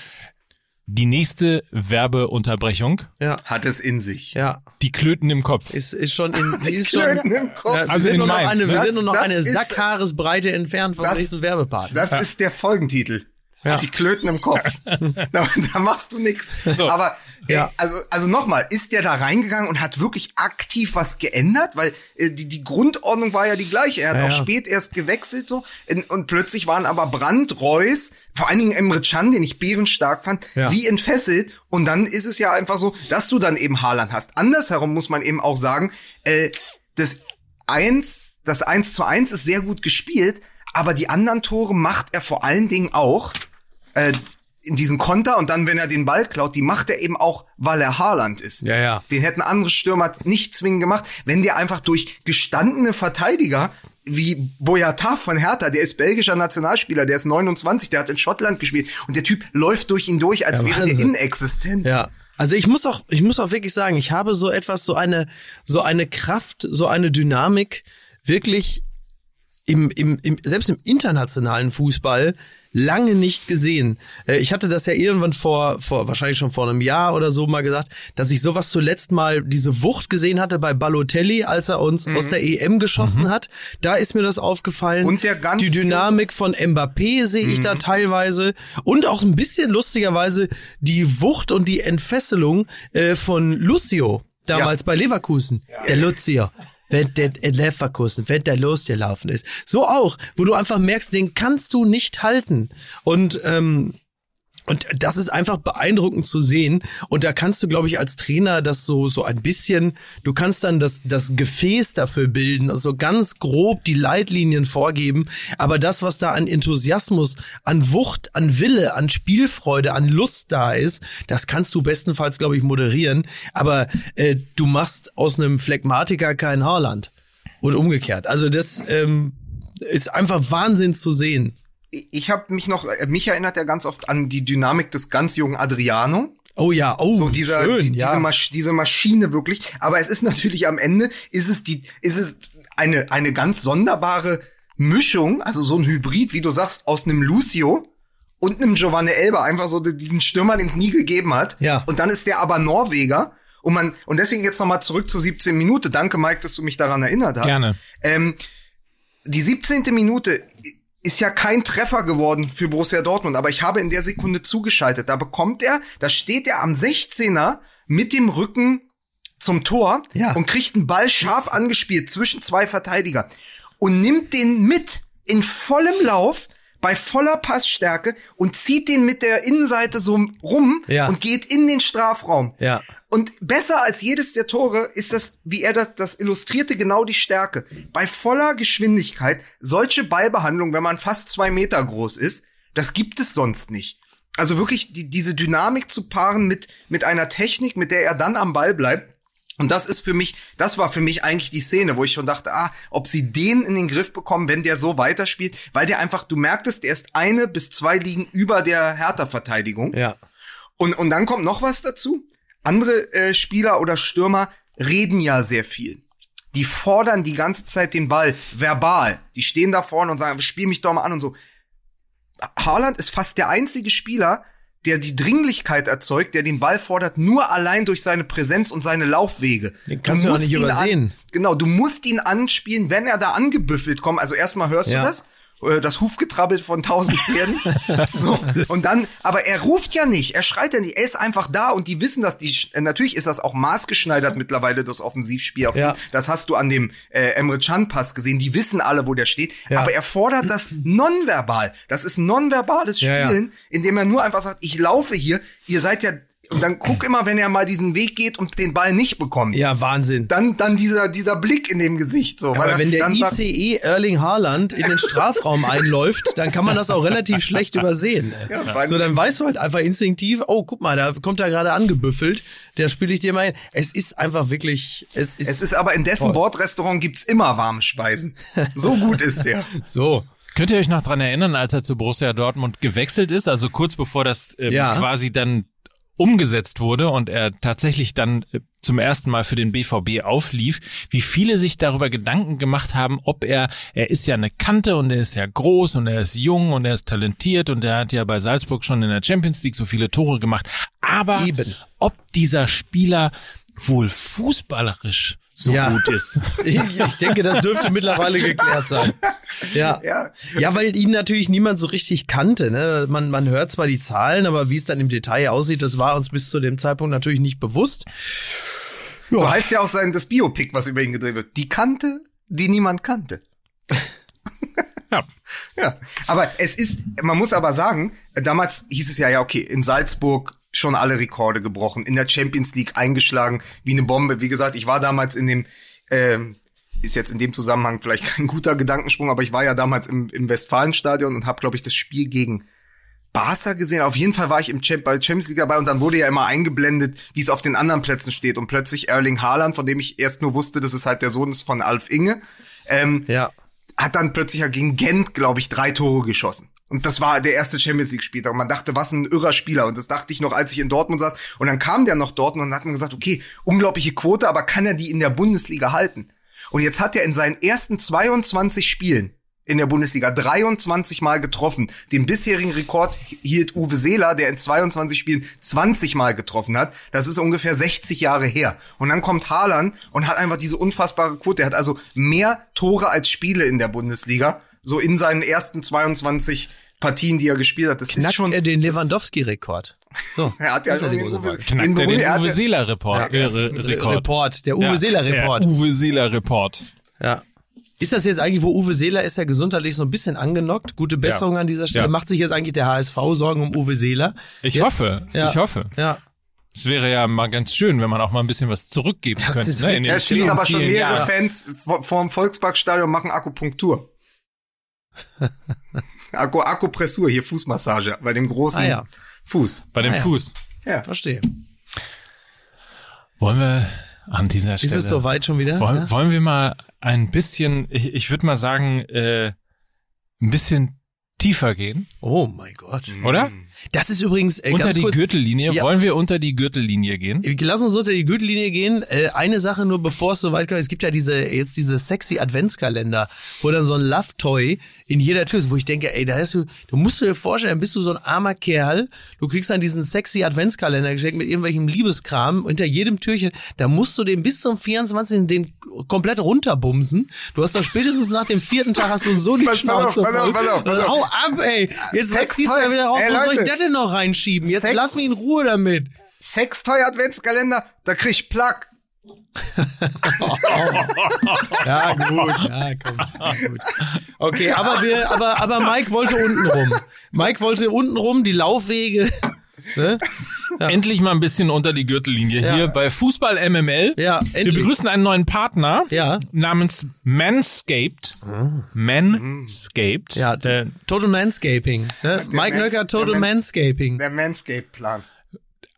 Ja, Die nächste Werbeunterbrechung. ja, Hat es in sich. ja. Die Klöten im Kopf. Ist, ist schon in, sie ist schon, Klöten im Kopf. Ja, wir Also sind in nur noch Mainz. eine, wir Das- sind nur noch eine ist- Sackhaaresbreite entfernt vom Das- nächsten Werbepartner. Das ist der Folgentitel. Ja. Die Klöten im Kopf. da, da machst du nix. So. Aber äh, Ja. also also nochmal, ist der da reingegangen und hat wirklich aktiv was geändert? Weil äh, die, die Grundordnung war ja die gleiche. Er hat Ja, auch ja. spät erst gewechselt so in, und plötzlich waren aber Brandt, Reus, vor allen Dingen Emre Can, den ich bärenstark fand, Ja. wie entfesselt. Und dann ist es ja einfach so, dass du dann eben Haaland hast. Andersherum muss man eben auch sagen, äh, das eins, das eins zu eins ist sehr gut gespielt, aber die anderen Tore macht er vor allen Dingen auch äh, in diesen Konter und dann, wenn er den Ball klaut, die macht er eben auch, weil er Haaland ist. Ja, ja. Den hätten andere Stürmer nicht zwingend gemacht, wenn der einfach durch gestandene Verteidiger wie Boyata von Hertha, der ist belgischer Nationalspieler, der ist 29, der hat in Schottland gespielt und der Typ läuft durch ihn durch, als Ja, wäre der inexistent. Ja. Also ich muss auch, ich muss auch wirklich sagen, ich habe so etwas, so eine, so eine Kraft, so eine Dynamik wirklich im, im, im, selbst im internationalen Fußball lange nicht gesehen. Äh, Ich hatte das ja irgendwann vor, vor, wahrscheinlich schon vor einem Jahr oder so mal gesagt, dass ich sowas zuletzt mal diese Wucht gesehen hatte bei Balotelli, als er uns aus der EM geschossen hat. Da ist mir das aufgefallen. Mhm. Und der ganz Die Dynamik von Mbappé sehe ich Mhm. da teilweise und auch ein bisschen lustigerweise die Wucht und die Entfesselung äh, von Lucio damals bei Leverkusen. Der Lucio. Wenn der in Leverkusen, wenn der losgelaufen ist. So auch, wo du einfach merkst, den kannst du nicht halten. Und ähm, und das ist einfach beeindruckend zu sehen. Und da kannst du, glaube ich, als Trainer das so, so ein bisschen, du kannst dann das, das Gefäß dafür bilden und so ganz grob die Leitlinien vorgeben. Aber das, was da an Enthusiasmus, an Wucht, an Wille, an Spielfreude, an Lust da ist, das kannst du bestenfalls, glaube ich, moderieren. Aber äh, du machst aus einem Phlegmatiker kein Haarland. Und umgekehrt. Also das ähm, ist einfach Wahnsinn zu sehen. Ich habe mich noch, äh, mich erinnert er ganz oft an die Dynamik des ganz jungen Adriano. Oh ja, oh, so dieser schön, die, ja. diese, Masch diese Maschine wirklich aber es ist natürlich am Ende ist es die ist es eine eine ganz sonderbare Mischung also so ein Hybrid wie du sagst aus einem Lucio und einem Giovanni Elba einfach so diesen Stürmer den es nie gegeben hat Ja. und dann ist der aber Norweger und man und deswegen jetzt noch mal zurück zur 17 Minute danke Mike dass du mich daran erinnert hast Gerne. ähm, die 17. Minute ist ja kein Treffer geworden für Borussia Dortmund, aber ich habe in der Sekunde zugeschaltet. Da bekommt er, da steht er am 16er mit dem Rücken zum Tor Ja. und kriegt einen Ball scharf angespielt zwischen zwei Verteidiger und nimmt den mit in vollem Lauf bei voller Passstärke und zieht den mit der Innenseite so rum Ja. und geht in den Strafraum. Ja. Und besser als jedes der Tore ist das, wie er das, das illustrierte, genau die Stärke. Bei voller Geschwindigkeit, solche Ballbehandlung, wenn man fast zwei Meter groß ist, das gibt es sonst nicht. Also wirklich die, diese Dynamik zu paaren mit, mit einer Technik, mit der er dann am Ball bleibt. Und das ist für mich, das war für mich eigentlich die Szene, wo ich schon dachte, ah, ob sie den in den Griff bekommen, wenn der so weiterspielt, weil der einfach, du merktest, der ist eine bis zwei Ligen über der Hertha-Verteidigung. Ja. Und, und dann kommt noch was dazu. Andere äh, Spieler oder Stürmer reden ja sehr viel. Die fordern die ganze Zeit den Ball verbal. Die stehen da vorne und sagen, spiel mich doch mal an und so. Haaland ist fast der einzige Spieler, der die Dringlichkeit erzeugt, der den Ball fordert, nur allein durch seine Präsenz und seine Laufwege. Den kannst du auch musst nicht ihn übersehen. An, genau, du musst ihn anspielen, wenn er da angebüffelt kommt. Also erstmal hörst Ja. du das, das Hufgetrabbel von tausend Pferden. so. Und dann, aber er ruft ja nicht, er schreit ja nicht, er ist einfach da und die wissen das. Die, äh, natürlich ist das auch maßgeschneidert mittlerweile, das Offensivspiel. Auf Ja. Das hast du an dem äh, Emre Can Pass gesehen. Die wissen alle, wo der steht. Ja. Aber er fordert das nonverbal. Das ist nonverbales Ja, ja. Spielen, indem er nur einfach sagt, ich laufe hier, ihr seid ja, und dann guck immer, wenn er mal diesen Weg geht und den Ball nicht bekommt. Ja, Wahnsinn. Dann, dann dieser, dieser Blick in dem Gesicht, so. weil Aber er wenn der ICE Erling Haaland in den Strafraum einläuft, dann kann man das auch relativ schlecht übersehen. Ja, so, dann weißt du halt einfach instinktiv, oh, guck mal, da kommt er gerade angebüffelt, der spiele ich dir mal hin. Es ist einfach wirklich, es ist, Es ist aber in dessen. Bordrestaurant gibt's immer warme Speisen. So gut ist der. so. Könnt ihr euch noch dran erinnern, als er zu Borussia Dortmund gewechselt ist, also kurz bevor das ähm, Ja. quasi dann umgesetzt wurde und er tatsächlich dann äh, zum ersten Mal für den BVB auflief, wie viele sich darüber Gedanken gemacht haben, ob er, er ist ja eine Kante und er ist ja groß und er ist jung und er ist talentiert und er hat ja bei Salzburg schon in der Champions League so viele Tore gemacht, aber Eben. ob dieser Spieler wohl fußballerisch so Ja. gut ist. Ich, ich denke, das dürfte mittlerweile geklärt sein. Ja. Ja. Ja, weil ihn natürlich niemand so richtig kannte. Ne? Man, man hört zwar die Zahlen, aber wie es dann im Detail aussieht, das war uns bis zu dem Zeitpunkt natürlich nicht bewusst. So heißt ja auch sein, das Biopic, was über ihn gedreht wird. Die Kante, die niemand kannte. Ja. Ja. Aber es ist, man muss aber sagen, damals hieß es ja, ja, okay, in Salzburg schon alle Rekorde gebrochen, in der Champions League eingeschlagen wie eine Bombe. Wie gesagt, ich war damals in dem, ähm, ist jetzt in dem Zusammenhang vielleicht kein guter Gedankensprung, aber ich war ja damals im, im Westfalenstadion und habe, glaube ich, das Spiel gegen Barca gesehen. Auf jeden Fall war ich im Champ bei Champions League dabei und dann wurde ja immer eingeblendet, wie es auf den anderen Plätzen steht. Und plötzlich Erling Haaland, von dem ich erst nur wusste, dass es halt der Sohn ist von Alf Inge, ähm, Ja. hat dann plötzlich ja gegen Gent, glaube ich, drei Tore geschossen. Und das war der erste Champions League Spieltag. Und man dachte, was ein irrer Spieler. Und das dachte ich noch, als ich in Dortmund saß. Und dann kam der noch dort und hat man gesagt, okay, unglaubliche Quote, aber kann er die in der Bundesliga halten? Und jetzt hat er in seinen ersten 22 Spielen in der Bundesliga 23 Mal getroffen. Den bisherigen Rekord hielt Uwe Seeler, der in 22 Spielen 20 Mal getroffen hat. Das ist ungefähr 60 Jahre her. Und dann kommt Haaland und hat einfach diese unfassbare Quote. Er hat also mehr Tore als Spiele in der Bundesliga. So in seinen ersten 22 Partien, die er gespielt hat. Das ist Knackt schon. er den Lewandowski-Rekord. So. er hat ja ist ja die den Uwe- er den hat Uwe ja- Seeler Report, äh, Re- Rekord. Report, der Uwe Ja, Seeler Report. Der Uwe Seeler Report. Ja. Ist das jetzt eigentlich, wo Uwe Seeler ist ja gesundheitlich so ein bisschen angenockt? Gute Besserung an dieser Stelle. Ja. Macht sich jetzt eigentlich der HSV Sorgen um Uwe Seeler? Ich Jetzt? hoffe, Ja. ich hoffe. Ja. Es wäre ja mal ganz schön, wenn man auch mal ein bisschen was zurückgeben Das könnte. ist Ne? In den Es stehen aber schon mehrere. Fans vor, vor dem Volksparkstadion und machen Akupunktur. Akku, Akupressur, hier Fußmassage, bei dem großen Ah, ja. Fuß. Bei dem Ah, ja. Fuß. Ja. Verstehe. Wollen wir an dieser Ist Stelle... es soweit schon wieder? Wollen, Ja? wollen wir mal ein bisschen, ich, ich würde mal sagen, äh, ein bisschen tiefer gehen, Oh mein Gott. oder? Das ist übrigens äh, unter ganz die kurz, Gürtellinie. Ja. Wollen wir unter die Gürtellinie gehen? Lass uns unter die Gürtellinie gehen. Äh, eine Sache nur, bevor es soweit kommt. Es gibt ja diese jetzt diese sexy Adventskalender, wo dann so ein Love Toy in jeder Tür ist, wo ich denke, ey, da hast du, du musst dir vorstellen, bist du so ein armer Kerl, du kriegst dann diesen sexy Adventskalender geschenkt mit irgendwelchem Liebeskram hinter jedem Türchen, da musst du den bis zum 24. den komplett runterbumsen. Du hast doch spätestens nach dem vierten Tag hast du so die Pass- pass auf, Schnauze pass auf, voll. pass auf, pass auf. Hau ab, ey. Jetzt ziehst du ja wieder raus. Ey, Wo soll ich das denn noch reinschieben? Jetzt Sex- lass mich in Ruhe damit. Sextoy Adventskalender, da krieg ich Plug. Ja, gut, ja, komm. Gut. Okay, aber wir, aber, aber Mike wollte unten rum. Mike wollte unten rum die Laufwege. Ne? Endlich mal ein bisschen unter die Gürtellinie Ja. hier bei Fußball MML. Ja, Wir endlich. begrüßen einen neuen Partner Ja. namens Manscaped. Manscaped. Ja, Äh, Total Manscaping. Ne? Mike Mans- Nöcker, Total der Man- Manscaping. Der Manscape-Plan.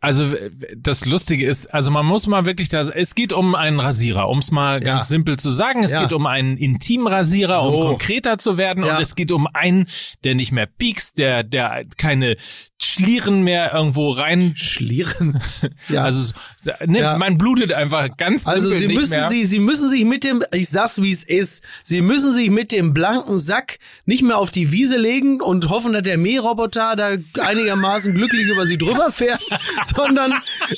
Also das Lustige ist, also man muss mal wirklich da, es geht um einen Rasierer, um es mal Ja. ganz simpel zu sagen. Es Ja. geht um einen Intimrasierer, So. um konkreter zu werden. Ja. Und es geht um einen, der nicht mehr piekst, der, der keine Schlieren mehr irgendwo rein. Schlieren. Ja. Also ne, Ja. man blutet einfach ganz Also sie nicht müssen mehr. sie, sie müssen sich mit dem, ich sag's wie es ist, sie müssen sich mit dem blanken Sack nicht mehr auf die Wiese legen und hoffen, dass der Mähroboter da einigermaßen glücklich über sie drüber fährt, sondern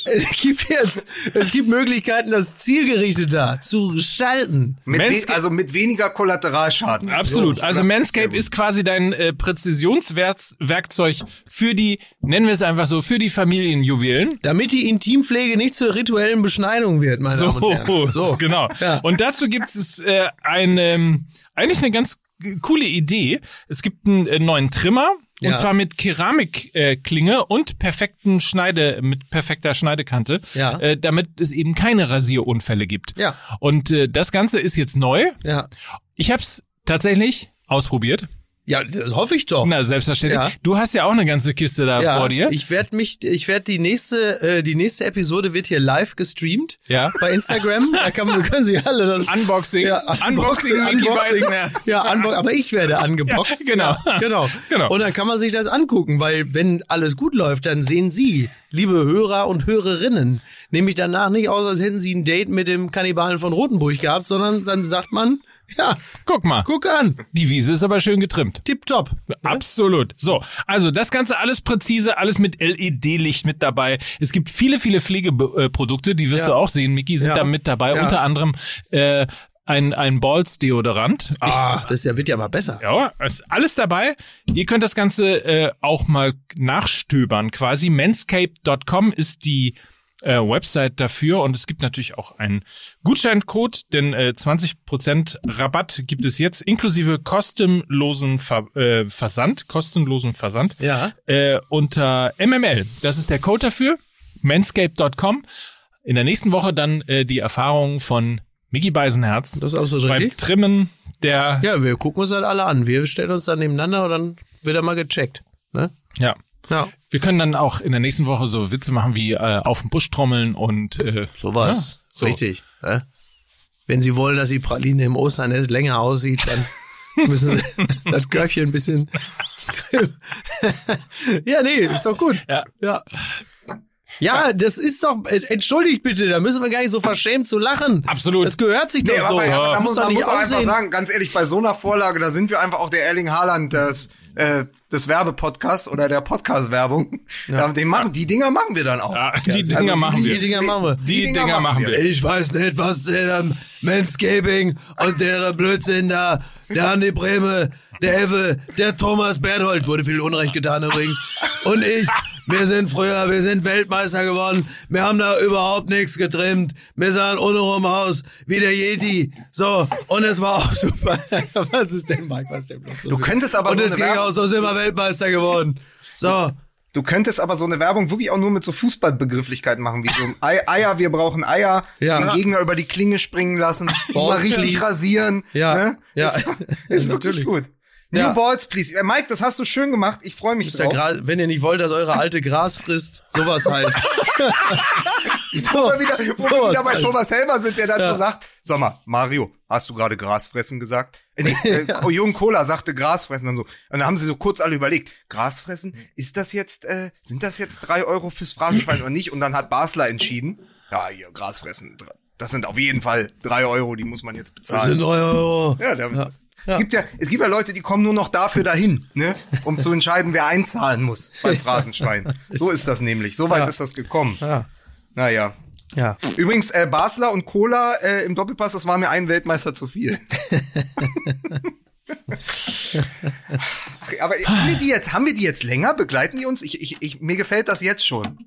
es gibt jetzt, es gibt Möglichkeiten, das zielgerichteter zu gestalten. Mit we Mansca- also mit weniger Kollateralschaden. Absolut. So, also oder? Manscaped ist quasi dein äh, Präzisionswerkzeug für die, nennen wir es einfach so, für die Familienjuwelen. Damit die Intimpflege nicht zur rituellen Beschneidung wird, meine Damen und Herren. So, genau. Ja. Und dazu gibt es äh, eine, eigentlich eine ganz coole Idee. Es gibt einen äh, neuen Trimmer. Und Ja. zwar mit Keramikklinge äh, und perfekten Schneide, mit perfekter Schneidekante, Ja. äh, damit es eben keine Rasierunfälle gibt. Ja. Und äh, das Ganze ist jetzt neu. Ja. Ich habe es tatsächlich ausprobiert. Ja, das hoffe ich doch. Na, selbstverständlich. Ja. Du hast ja auch eine ganze Kiste da ja, vor dir. Ich werde mich, ich werde die nächste, äh, die nächste Episode wird hier live gestreamt. Ja. Bei Instagram. Da kann man, können Sie alle das. Unboxing. Ja, Unboxing, Mickey Beisenherz. Ja, Unbo aber ich werde angeboxt. Ja, genau. Ja, genau. Genau. Und dann kann man sich das angucken, weil wenn alles gut läuft, dann sehen Sie, liebe Hörer und Hörerinnen, nämlich danach nicht aus, als hätten Sie ein Date mit dem Kannibalen von Rotenburg gehabt, sondern dann sagt man, ja, Guck mal. guck an, Die Wiese ist aber schön getrimmt. tipptopp. Absolut. So, also das Ganze alles präzise, alles mit LED-Licht mit dabei. Es gibt viele, viele Pflegeprodukte, die wirst Ja. du auch sehen, Miki, sind Ja. da mit dabei. Ja. Unter anderem äh, ein, ein Balls-Deodorant. Ich- Ah, das ist ja, wird ja mal besser. Ja, ist alles dabei. Ihr könnt das Ganze äh, auch mal nachstöbern quasi. Manscape.com ist die äh, Website dafür und es gibt natürlich auch einen Gutscheincode, denn äh, 20% Rabatt gibt es jetzt inklusive kostenlosen Ver äh, Versand, kostenlosen Versand Ja. äh, unter MML. Das ist der Code dafür, manscape.com. In der nächsten Woche dann äh, die Erfahrungen von Mickey Beisenherz Das ist auch so beim richtig. Trimmen der Ja, wir gucken uns halt alle an. Wir stellen uns dann nebeneinander und dann wird er mal gecheckt. Ne? ja. Ja. Wir können dann auch in der nächsten Woche so Witze machen wie äh, auf den Busch trommeln und äh, Sowas. Ja, so. Richtig. Ne? Wenn Sie wollen, dass die Praline im Osternest länger aussieht, dann müssen Sie das Körbchen ein bisschen. ja, nee, ist doch gut. Ja. Ja. Ja, das ist doch, äh, entschuldigt bitte, da müssen wir gar nicht so verschämt zu lachen. Absolut. Das gehört sich doch Nee, so. aber, aber da Muss man muss auch einfach sagen, ganz ehrlich, bei so einer Vorlage, da sind wir einfach auch der Erling Haaland des, äh, des Werbepodcasts oder der Podcast-Werbung. Ja. Den machen, die Dinger machen wir dann auch. ja, die also Dinger die- machen die- wir. Die Dinger machen wir. Die, Dinger, machen wir. Ich weiß nicht, was der Manscaping und der Blödsinn da, der Andi Breme, der Effe, der Thomas Berthold, wurde viel Unrecht getan übrigens. Und ich, wir sind früher, wir sind Weltmeister geworden. Wir haben da überhaupt nichts getrimmt. Wir sahen untenrum aus wie der Yeti. So, und es war auch super. was ist denn, Mike, was ist denn bloß los? Du könntest aber Und so es ging Werbung- auch, so sind wir Weltmeister geworden. So. Du könntest aber so eine Werbung wirklich auch nur mit so Fußballbegrifflichkeiten machen, wie so Ei, Eier, wir brauchen Eier, Ja. den Gegner über die Klinge springen lassen, mal richtig rasieren. Ja. ne? Ja. Ist, ist Natürlich. wirklich gut. New Balls, please. Äh, Mike, das hast du schön gemacht. Ich freue mich drauf. Wenn ihr nicht wollt, dass eure alte Gras frisst, sowas halt. so, wo wir wieder, wo wir wieder bei halt. Thomas Helmer sind, der dazu ja. sagt, sag mal, Mario, hast du gerade Gras fressen gesagt? Äh, nee, äh, ja. Jürgen Kohler sagte Gras fressen dann so. Und dann haben sie so kurz alle überlegt, Gras fressen, ist das jetzt, äh, sind das jetzt drei Euro fürs Phrasenschwein oder nicht? Und dann hat Basler entschieden, ja, hier, Gras fressen, das sind auf jeden Fall drei Euro, die muss man jetzt bezahlen. Das sind drei Euro. Ja, der, ja. Es gibt ja, es gibt ja Leute, die kommen nur noch dafür dahin, ne, um zu entscheiden, wer einzahlen muss beim Phrasenschwein. So ist das nämlich. So weit ja. ist das gekommen. Ja. Naja. Ja. Übrigens, äh, Basler und Cola äh, im Doppelpass, das war mir ein Weltmeister zu viel. Aber haben wir die jetzt, haben wir die jetzt länger? Begleiten die uns? Ich, ich, ich, mir gefällt das jetzt schon.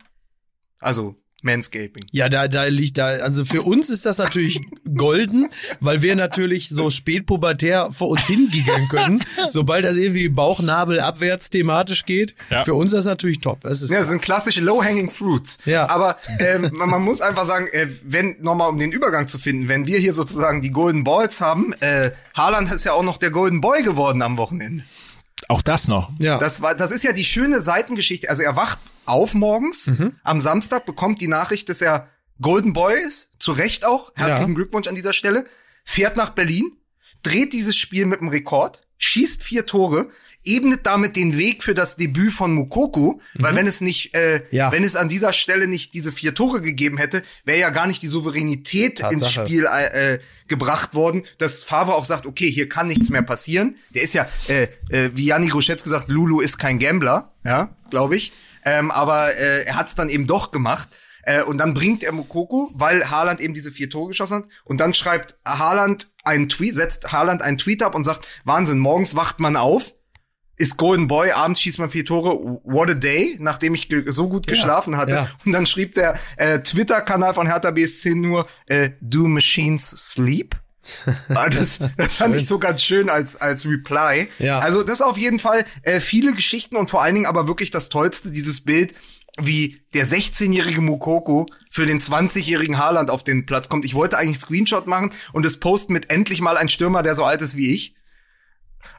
Also, Manscaping. Ja, da, da liegt da, also für uns ist das natürlich golden, weil wir natürlich so spätpubertär vor uns hingegangen können, sobald das irgendwie Bauchnabel abwärts thematisch geht. Ja. Für uns ist das natürlich top. Das ist ja, das sind klassische Low-Hanging Fruits. Ja. Aber ähm, man, man muss einfach sagen, äh, wenn, nochmal um den Übergang zu finden, wenn wir hier sozusagen die Golden Balls haben, äh, Haaland ist ja auch noch der Golden Boy geworden am Wochenende. Auch das noch. Ja. Das war, das ist ja die schöne Seitengeschichte. Also er wacht auf morgens. Mhm. Am Samstag bekommt die Nachricht, dass er Golden Boy ist. Zu Recht auch. Herzlichen ja. Glückwunsch an dieser Stelle. Fährt nach Berlin, dreht dieses Spiel mit einem Rekord, schießt vier Tore, ebnet damit den Weg für das Debüt von Mukoku, mhm. weil wenn es nicht, äh, ja. wenn es an dieser Stelle nicht diese vier Tore gegeben hätte, wäre ja gar nicht die Souveränität Tatsache. ins Spiel äh, äh, gebracht worden, dass Favre auch sagt, okay, hier kann nichts mehr passieren. Der ist ja, äh, äh, wie Janik Roschetz gesagt, Lulu ist kein Gambler, ja, glaube ich. Ähm, aber äh, er hat es dann eben doch gemacht. Äh, und dann bringt er Mokoko, weil Haaland eben diese vier Tore geschossen hat. Und dann schreibt Haaland einen Tweet, setzt Haaland einen Tweet ab und sagt, Wahnsinn, morgens wacht man auf, ist Golden Boy, abends schießt man vier Tore, what a day, nachdem ich so gut geschlafen ja, hatte. Ja. Und dann schrieb der äh, Twitter-Kanal von Hertha BSC nur, äh, do machines sleep? Ah, das, das fand ich so ganz schön als, als Reply. Ja. Also das auf jeden Fall äh, viele Geschichten und vor allen Dingen aber wirklich das Tollste, dieses Bild, wie der 16-jährige Mukoko für den 20-jährigen Haaland auf den Platz kommt. Ich wollte eigentlich Screenshot machen und es posten mit endlich mal ein Stürmer, der so alt ist wie ich.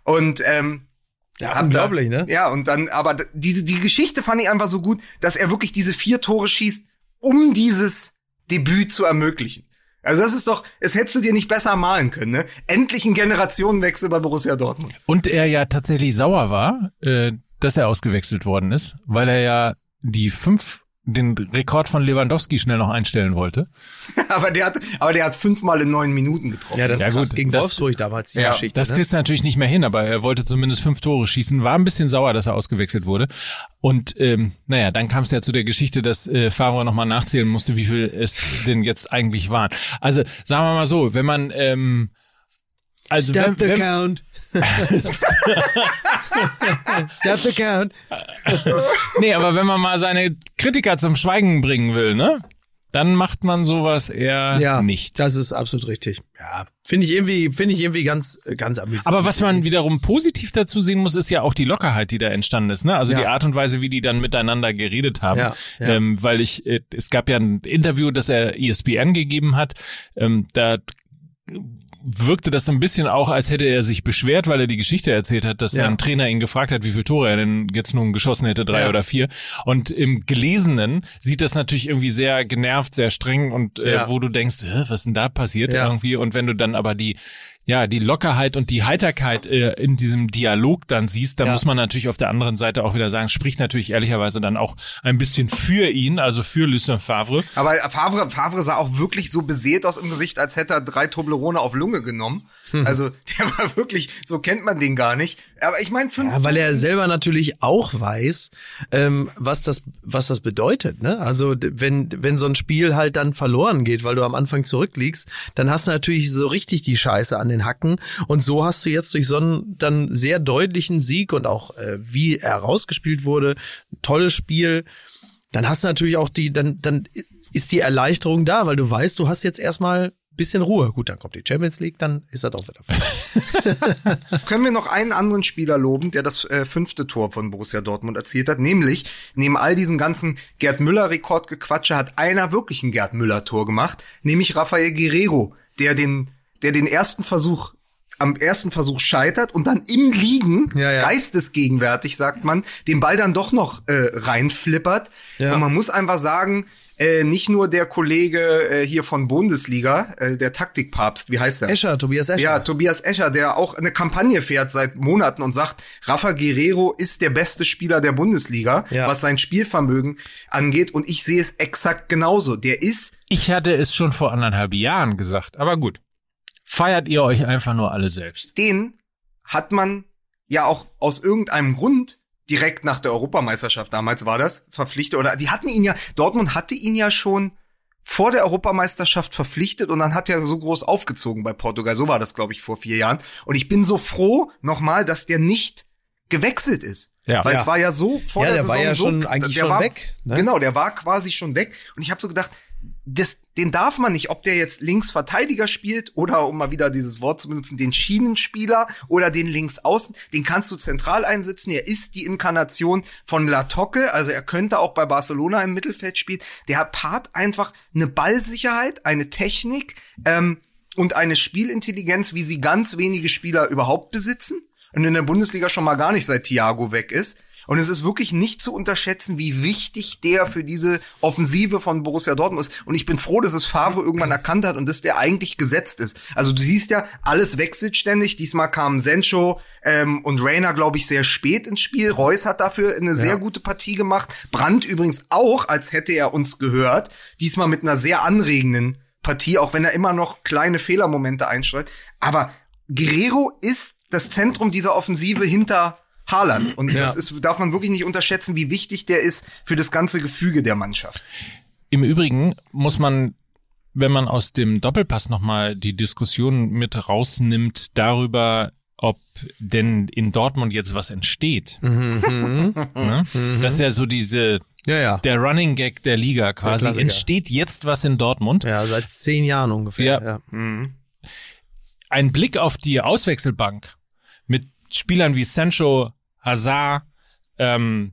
Und ähm, ja, unglaublich, da, ne? Ja, und dann, aber diese, die Geschichte fand ich einfach so gut, dass er wirklich diese vier Tore schießt, um dieses Debüt zu ermöglichen. Also das ist doch, es hättest du dir nicht besser malen können, ne? Endlich ein Generationenwechsel bei Borussia Dortmund. Und er ja tatsächlich sauer war, äh, dass er ausgewechselt worden ist, weil er ja die fünf den Rekord von Lewandowski schnell noch einstellen wollte. aber der hat, aber der hat fünfmal in neun Minuten getroffen. Ja, das ja, gut, gegen das, Wolfsburg damals die ja, Geschichte. Das ne? kriegst du natürlich nicht mehr hin, aber er wollte zumindest fünf Tore schießen, war ein bisschen sauer, dass er ausgewechselt wurde. Und ähm, naja, dann kam es ja zu der Geschichte, dass äh, Favre nochmal nachzählen musste, wie viel es denn jetzt eigentlich waren. Also sagen wir mal so, wenn man ähm, also Stop wenn, the wenn, count. Stop the count. nee, aber wenn man mal seine Kritiker zum Schweigen bringen will, ne? Dann macht man sowas eher ja, nicht. Das ist absolut richtig. Ja, finde ich irgendwie, finde ich irgendwie ganz, ganz amüsant. Aber was man wiederum positiv dazu sehen muss, ist ja auch die Lockerheit, die da entstanden ist. Ne? Also ja. die Art und Weise, wie die dann miteinander geredet haben. Ja, ja. Ähm, weil ich, äh, es gab ja ein Interview, das er ESPN gegeben hat. Ähm, da wirkte das so ein bisschen auch, als hätte er sich beschwert, weil er die Geschichte erzählt hat, dass ja. sein Trainer ihn gefragt hat, wie viele Tore er denn jetzt nun geschossen hätte, drei ja. oder vier. Und im Gelesenen sieht das natürlich irgendwie sehr genervt, sehr streng und äh, ja. wo du denkst, was ist denn da passiert irgendwie? Und wenn du dann aber die ja, die Lockerheit und die Heiterkeit äh, in diesem Dialog dann siehst, dann ja. muss man natürlich auf der anderen Seite auch wieder sagen, spricht natürlich ehrlicherweise dann auch ein bisschen für ihn, also für Lucien Favre. Aber Favre, Favre sah auch wirklich so beseelt aus im Gesicht, als hätte er drei Toblerone auf Lunge genommen. Hm. Also der war wirklich, so kennt man den gar nicht. Aber ich meine, ja, weil er selber natürlich auch weiß, ähm, was das, was das bedeutet. Ne? Also wenn wenn so ein Spiel halt dann verloren geht, weil du am Anfang zurückliegst, dann hast du natürlich so richtig die Scheiße an den Hacken. Und so hast du jetzt durch so einen dann sehr deutlichen Sieg und auch äh, wie er rausgespielt wurde, tolles Spiel. Dann hast du natürlich auch die, dann dann ist die Erleichterung da, weil du weißt, du hast jetzt erstmal bisschen Ruhe. Gut, dann kommt die Champions League, dann ist er doch wieder vorbei. Können wir noch einen anderen Spieler loben, der das äh, fünfte Tor von Borussia Dortmund erzielt hat? Nämlich, neben all diesem ganzen Gerd Müller-Rekordgequatsche hat einer wirklich ein Gerd Müller-Tor gemacht, nämlich Rafael Guerrero, der den, der den ersten Versuch am ersten Versuch scheitert und dann im Liegen, Ja, ja. geistesgegenwärtig, sagt man, den Ball dann doch noch äh, reinflippert. Ja. Und man muss einfach sagen, äh, nicht nur der Kollege äh, hier von Bundesliga, äh, der Taktikpapst, wie heißt der? Escher, Tobias Escher. Ja, Tobias Escher, der auch eine Kampagne fährt seit Monaten und sagt, Rafa Guerrero ist der beste Spieler der Bundesliga, Ja. was sein Spielvermögen angeht. Und ich sehe es exakt genauso. Der ist Ich hatte es schon vor anderthalb Jahren gesagt, aber gut. Feiert ihr euch einfach nur alle selbst. den hat man ja auch aus irgendeinem Grund direkt nach der Europameisterschaft damals war das verpflichtet oder die hatten ihn ja Dortmund hatte ihn ja schon vor der Europameisterschaft verpflichtet und dann hat er so groß aufgezogen bei Portugal. So war das, glaube ich, vor vier Jahren. Und ich bin so froh nochmal, dass der nicht gewechselt ist. Ja. Weil Ja. es war ja so vor Ja, der der war Saison ja so, schon eigentlich der schon war, weg, ne? Genau, der war quasi schon weg. Und ich habe so gedacht, das, den darf man nicht, ob der jetzt Linksverteidiger spielt oder um mal wieder dieses Wort zu benutzen, den Schienenspieler oder den Linksaußen, den kannst du zentral einsetzen. Er ist die Inkarnation von La Tocque, also er könnte auch bei Barcelona im Mittelfeld spielen. Der paart einfach eine Ballsicherheit, eine Technik ähm, und eine Spielintelligenz, wie sie ganz wenige Spieler überhaupt besitzen und in der Bundesliga schon mal gar nicht seit Thiago weg ist. Und es ist wirklich nicht zu unterschätzen, wie wichtig der für diese Offensive von Borussia Dortmund ist. Und ich bin froh, dass es Favre irgendwann erkannt hat und dass der eigentlich gesetzt ist. Also du siehst ja, alles wechselt ständig. Diesmal kamen Sencho ähm, und Rainer, glaube ich, sehr spät ins Spiel. Reus hat dafür eine sehr gute Partie gemacht. Brandt übrigens auch, als hätte er uns gehört. Diesmal mit einer sehr anregenden Partie, auch wenn er immer noch kleine Fehlermomente einstreut. Aber Guerrero ist das Zentrum dieser Offensive hinter Haaland. Und Ja. das ist, darf man wirklich nicht unterschätzen, wie wichtig der ist für das ganze Gefüge der Mannschaft. Im Übrigen muss man, wenn man aus dem Doppelpass nochmal die Diskussion mit rausnimmt darüber, ob denn in Dortmund jetzt was entsteht. Mhm. Ne? Das ist ja so diese, Ja, ja. der Running Gag der Liga quasi. Klassiker. entsteht jetzt was in Dortmund? Ja, seit zehn Jahren ungefähr. Ja. Ja. Mhm. Ein Blick auf die Auswechselbank mit Spielern wie Sancho, Hazard, ähm,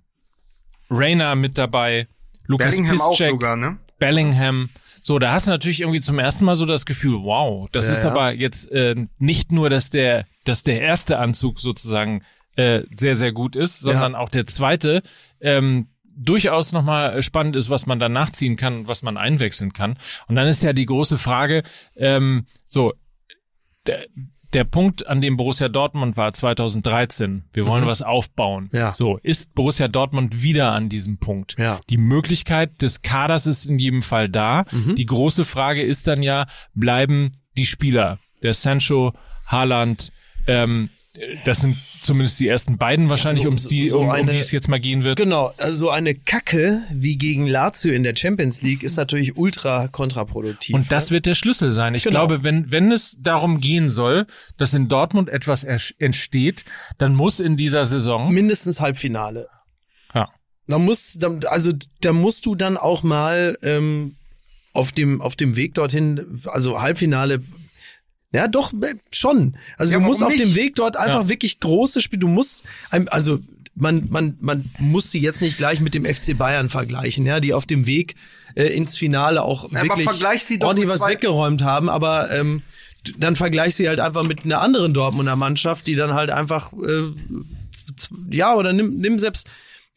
Rainer mit dabei, Lukas Bellingham auch Piszczek, sogar, ne? Bellingham. So, da hast du natürlich irgendwie zum ersten Mal so das Gefühl, wow, das Ja, ist ja. aber jetzt äh, nicht nur, dass der, dass der erste Anzug sozusagen äh, sehr, sehr gut ist, sondern auch der zweite ähm, durchaus nochmal spannend ist, was man dann nachziehen kann und was man einwechseln kann. Und dann ist ja die große Frage, ähm, so, der, der Punkt, an dem Borussia Dortmund war 2013, wir wollen was aufbauen. Ja. So, ist Borussia Dortmund wieder an diesem Punkt. Ja. Die Möglichkeit des Kaders ist in jedem Fall da. Die große Frage ist dann ja, bleiben die Spieler, der Sancho, Haaland, ähm, das sind zumindest die ersten beiden wahrscheinlich, So- ums die, so um, um eine- die es jetzt mal gehen wird. Genau, also eine Kacke wie gegen Lazio in der Champions League ist natürlich ultra kontraproduktiv. Und das wird der Schlüssel sein. Ich Genau. glaube, wenn, wenn es darum gehen soll, dass in Dortmund etwas entsteht, dann muss in dieser Saison, mindestens Halbfinale. ja, Da muss, also da musst du dann auch mal ähm, auf dem auf dem Weg dorthin, also Halbfinale. Ja, doch äh, schon. Also Ja, du musst auf dem nicht? Weg dort einfach Ja. wirklich große Spiele. Du musst, also man man man muss sie jetzt nicht gleich mit dem FC Bayern vergleichen, ja, die auf dem Weg äh, ins Finale auch aber wirklich ordentlich was weggeräumt haben. Aber ähm, dann vergleich sie halt einfach mit einer anderen Dortmunder Mannschaft, die dann halt einfach äh, ja, oder nimm, nimm selbst.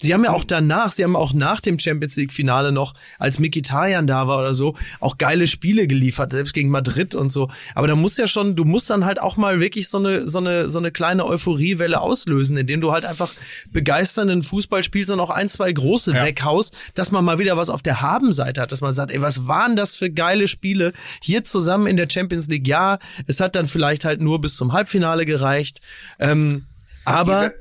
Sie haben ja auch danach, sie haben auch nach dem Champions League Finale noch, als Mkhitaryan da war oder so, auch geile Spiele geliefert, selbst gegen Madrid und so. Aber da muss ja schon, du musst dann halt auch mal wirklich so eine, so eine, so eine kleine Euphoriewelle auslösen, indem du halt einfach begeisternden Fußball spielst und auch ein, zwei große Ja. weghaust, dass man mal wieder was auf der Habenseite hat, dass man sagt, ey, was waren das für geile Spiele hier zusammen in der Champions League? Ja, es hat dann vielleicht halt nur bis zum Halbfinale gereicht. Ähm, aber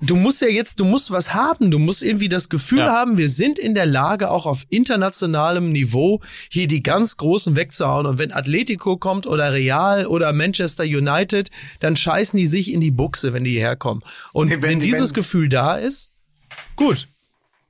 du musst ja jetzt, du musst was haben. Du musst irgendwie das Gefühl Ja. haben, wir sind in der Lage, auch auf internationalem Niveau hier die ganz Großen wegzuhauen. Und wenn Atletico kommt oder Real oder Manchester United, dann scheißen die sich in die Buchse, wenn die hierher kommen. Und Wenn- wenn, dieses wenn- Gefühl da ist, gut.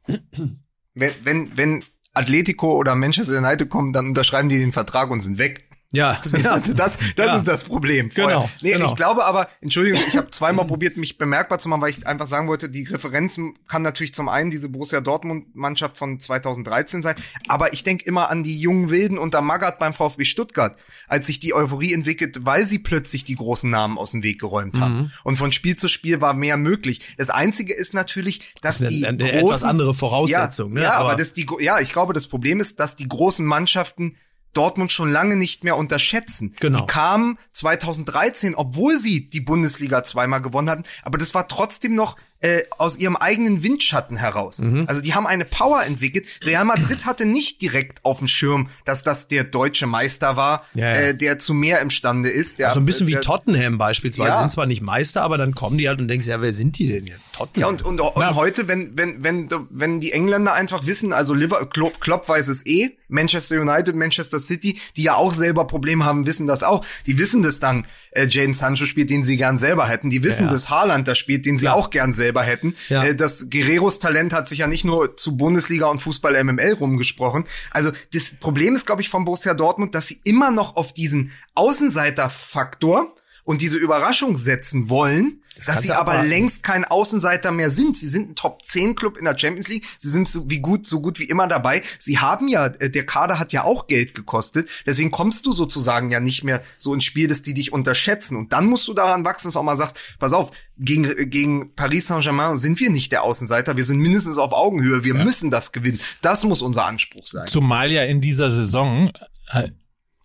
Wenn, wenn, wenn Atletico oder Manchester United kommen, dann unterschreiben die den Vertrag und sind weg. Ja, ja. Das, das Ja. ist das Problem. Genau, Nee, genau. Ich glaube aber, Entschuldigung, ich habe zweimal probiert, mich bemerkbar zu machen, weil ich einfach sagen wollte, die Referenz kann natürlich zum einen diese Borussia Dortmund-Mannschaft von 2013 sein, aber ich denke immer an die jungen Wilden unter Magath beim VfB Stuttgart, als sich die Euphorie entwickelt, weil sie plötzlich die großen Namen aus dem Weg geräumt haben. Mhm. Und von Spiel zu Spiel war mehr möglich. Das Einzige ist natürlich, dass Das ist die eine, eine großen, etwas andere Voraussetzung. ja, ne? ja, aber, das die, ja, ich glaube, das Problem ist, dass die großen Mannschaften Dortmund schon lange nicht mehr unterschätzen. Genau. Die kamen 2013, obwohl sie die Bundesliga zweimal gewonnen hatten, aber das war trotzdem noch äh, aus ihrem eigenen Windschatten heraus. Mhm. Also die haben eine Power entwickelt. Real Madrid hatte nicht direkt auf dem Schirm, dass das der deutsche Meister war, Ja, ja. Äh, der zu mehr imstande ist. Der, so ein bisschen wie der, Tottenham beispielsweise. Ja. Sind zwar nicht Meister, aber dann kommen die halt und denkst, ja, wer sind die denn jetzt? Tottenham. Ja, und, und, und heute, wenn, wenn, wenn, wenn die Engländer einfach wissen, also Liver, Klopp, Klopp weiß es eh, Manchester United, Manchester City, die ja auch selber Probleme haben, wissen das auch. Die wissen, dass dann äh, Jadon Sancho spielt, den sie gern selber hätten. Die wissen, dass Haaland da spielt, den sie auch gern selber hätten. Ja. Äh, das Guerreros Talent hat sich ja nicht nur zu Bundesliga und Fußball MML rumgesprochen. Also das Problem ist, glaube ich, von Borussia Dortmund, dass sie immer noch auf diesen Außenseiterfaktor und diese Überraschung setzen wollen, dass kannst sie aber abwarten. längst kein Außenseiter mehr sind. Sie sind ein Top 10 Club in der Champions League. Sie sind so wie gut, so gut wie immer dabei. Sie haben ja, äh, der Kader hat ja auch Geld gekostet. Deswegen kommst du sozusagen ja nicht mehr so ins Spiel, dass die dich unterschätzen. Und dann musst du daran wachsen, dass du auch mal sagst, pass auf, gegen, äh, gegen Paris Saint-Germain sind wir nicht der Außenseiter. Wir sind mindestens auf Augenhöhe. Wir müssen das gewinnen. Das muss unser Anspruch sein. Zumal ja in dieser Saison äh,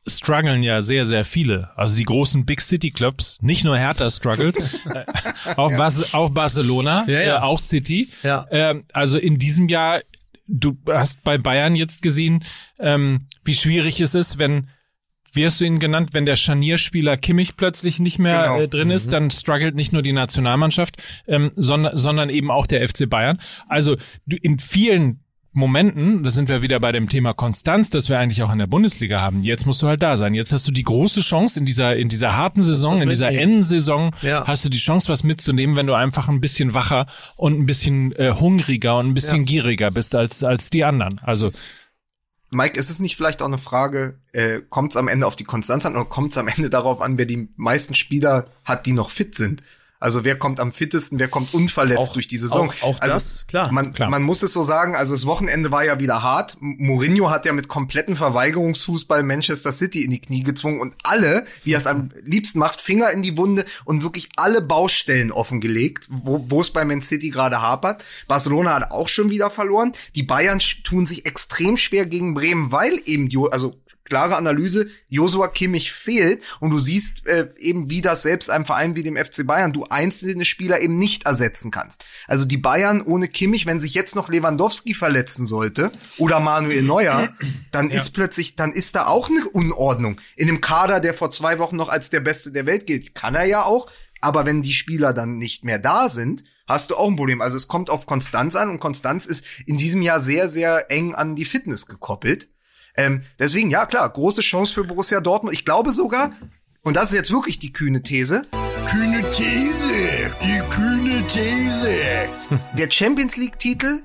strugglen ja sehr, sehr viele. Also die großen Big City Clubs, nicht nur Hertha struggelt, äh, auch, Bas auch Barcelona, Ja, ja. Äh, auch City. Ja. Ähm, also in diesem Jahr, du hast bei Bayern jetzt gesehen, ähm, wie schwierig es ist, wenn wie hast du ihn genannt, wenn der Scharnierspieler Kimmich plötzlich nicht mehr Genau. äh, drin ist, dann struggelt nicht nur die Nationalmannschaft, ähm, sondern, sondern eben auch der FC Bayern. Also du, in vielen Momenten, da sind wir wieder bei dem Thema Konstanz, das wir eigentlich auch in der Bundesliga haben. Jetzt musst du halt da sein. Jetzt hast du die große Chance in dieser in dieser harten Saison, Was in dieser. Endsaison, Ja. hast du die Chance, was mitzunehmen, wenn du einfach ein bisschen wacher und ein bisschen äh, hungriger und ein bisschen Ja. gieriger bist als als die anderen. Also Mike, ist es nicht vielleicht auch eine Frage, äh, kommt es am Ende auf die Konstanz an oder kommt es am Ende darauf an, wer die meisten Spieler hat, die noch fit sind? Also wer kommt am fittesten, wer kommt unverletzt Auch- durch die Saison? auch- auch also, das, klar, Man, klar. man muss es so sagen, also das Wochenende war ja wieder hart. Mourinho hat ja mit kompletten Verweigerungsfußball Manchester City in die Knie gezwungen und alle, wie er es am liebsten macht, Finger in die Wunde und wirklich alle Baustellen offengelegt, wo es bei Man City gerade hapert. Barcelona hat auch schon wieder verloren. Die Bayern tun sich extrem schwer gegen Bremen, weil eben, Jo- also klare Analyse, Josua Kimmich fehlt und du siehst äh, eben, wie das selbst einem Verein wie dem FC Bayern du einzelne Spieler eben nicht ersetzen kannst. Also die Bayern ohne Kimmich, wenn sich jetzt noch Lewandowski verletzen sollte oder Manuel Neuer, dann ist plötzlich, dann ist da auch eine Unordnung. In einem Kader, der vor zwei Wochen noch als der Beste der Welt gilt, kann er ja auch, aber wenn die Spieler dann nicht mehr da sind, hast du auch ein Problem. Also es kommt auf Konstanz an und Konstanz ist in diesem Jahr sehr, sehr eng an die Fitness gekoppelt. Ähm, deswegen, ja klar, große Chance für Borussia Dortmund. Ich glaube sogar, und das ist jetzt wirklich die kühne These, Kühne These, die kühne These. der Champions League-Titel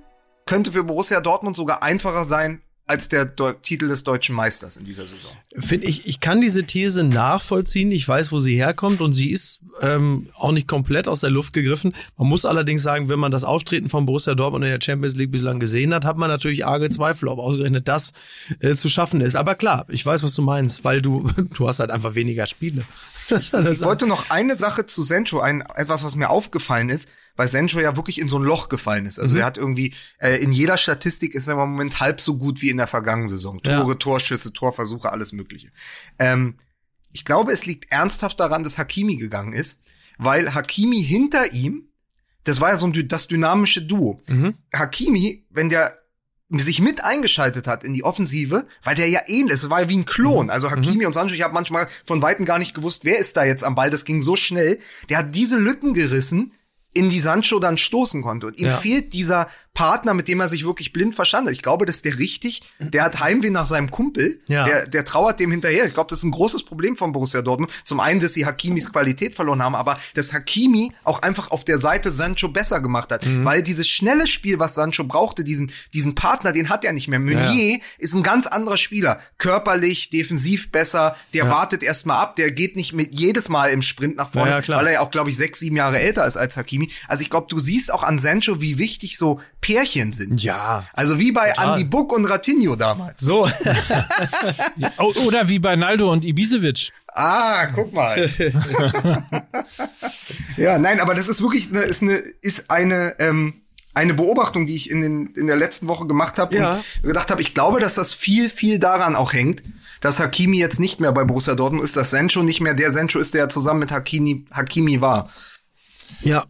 könnte für Borussia Dortmund sogar einfacher sein als der Deu Titel des deutschen Meisters in dieser Saison. Finde ich, ich kann diese These nachvollziehen. Ich weiß, wo sie herkommt und sie ist ähm, auch nicht komplett aus der Luft gegriffen. Man muss allerdings sagen, wenn man das Auftreten von Borussia Dortmund in der Champions League bislang gesehen hat, hat man natürlich arge Zweifel, ob ausgerechnet das äh, zu schaffen ist. Aber klar, ich weiß, was du meinst, weil du du hast halt einfach weniger Spiele. Ich wollte noch eine Sache zu Sencho, ein, etwas, was mir aufgefallen ist, weil Sencho ja wirklich in so ein Loch gefallen ist. Also er hat irgendwie, äh, in jeder Statistik ist er im Moment halb so gut wie in der vergangenen Saison. Ja. Tore, Torschüsse, Torversuche, alles mögliche. Ähm, ich glaube, es liegt ernsthaft daran, dass Hakimi gegangen ist, weil Hakimi hinter ihm, das war ja so ein, das dynamische Duo. Mhm. Hakimi, wenn der sich mit eingeschaltet hat in die Offensive, weil der ja ähnlich, es war ja wie ein Klon. Also Hakimi und Sancho, ich habe manchmal von Weitem gar nicht gewusst, wer ist da jetzt am Ball, das ging so schnell. Der hat diese Lücken gerissen, in die Sancho dann stoßen konnte. Und ihm Ja. fehlt dieser Partner, mit dem er sich wirklich blind verstanden hat. Ich glaube, das ist der richtig. Der hat Heimweh nach seinem Kumpel. Ja. Der, der trauert dem hinterher. Ich glaube, das ist ein großes Problem von Borussia Dortmund. Zum einen, dass sie Hakimis Qualität verloren haben, aber dass Hakimi auch einfach auf der Seite Sancho besser gemacht hat. Mhm. Weil dieses schnelle Spiel, was Sancho brauchte, diesen, diesen Partner, den hat er nicht mehr. Meunier ist ein ganz anderer Spieler. Körperlich, defensiv besser. Der wartet erstmal ab. Der geht nicht mit jedes Mal im Sprint nach vorne, Ja, ja, weil er ja auch, glaube ich, sechs, sieben Jahre älter ist als Hakimi. Also ich glaube, du siehst auch an Sancho, wie wichtig so Pärchen sind. Ja. Also wie bei Total. Andy Buck und Ratinho damals. So. O- Oder wie bei Naldo und Ibisevic. Ah, guck mal. ja, nein, aber das ist wirklich eine, ist eine, ist eine, ähm, eine Beobachtung, die ich in, den, in der letzten Woche gemacht habe Ja. und gedacht habe, ich glaube, dass das viel, viel daran auch hängt, dass Hakimi jetzt nicht mehr bei Borussia Dortmund ist, dass Sancho nicht mehr der Sancho ist, der ja zusammen mit Hakimi, Hakimi war. Ja.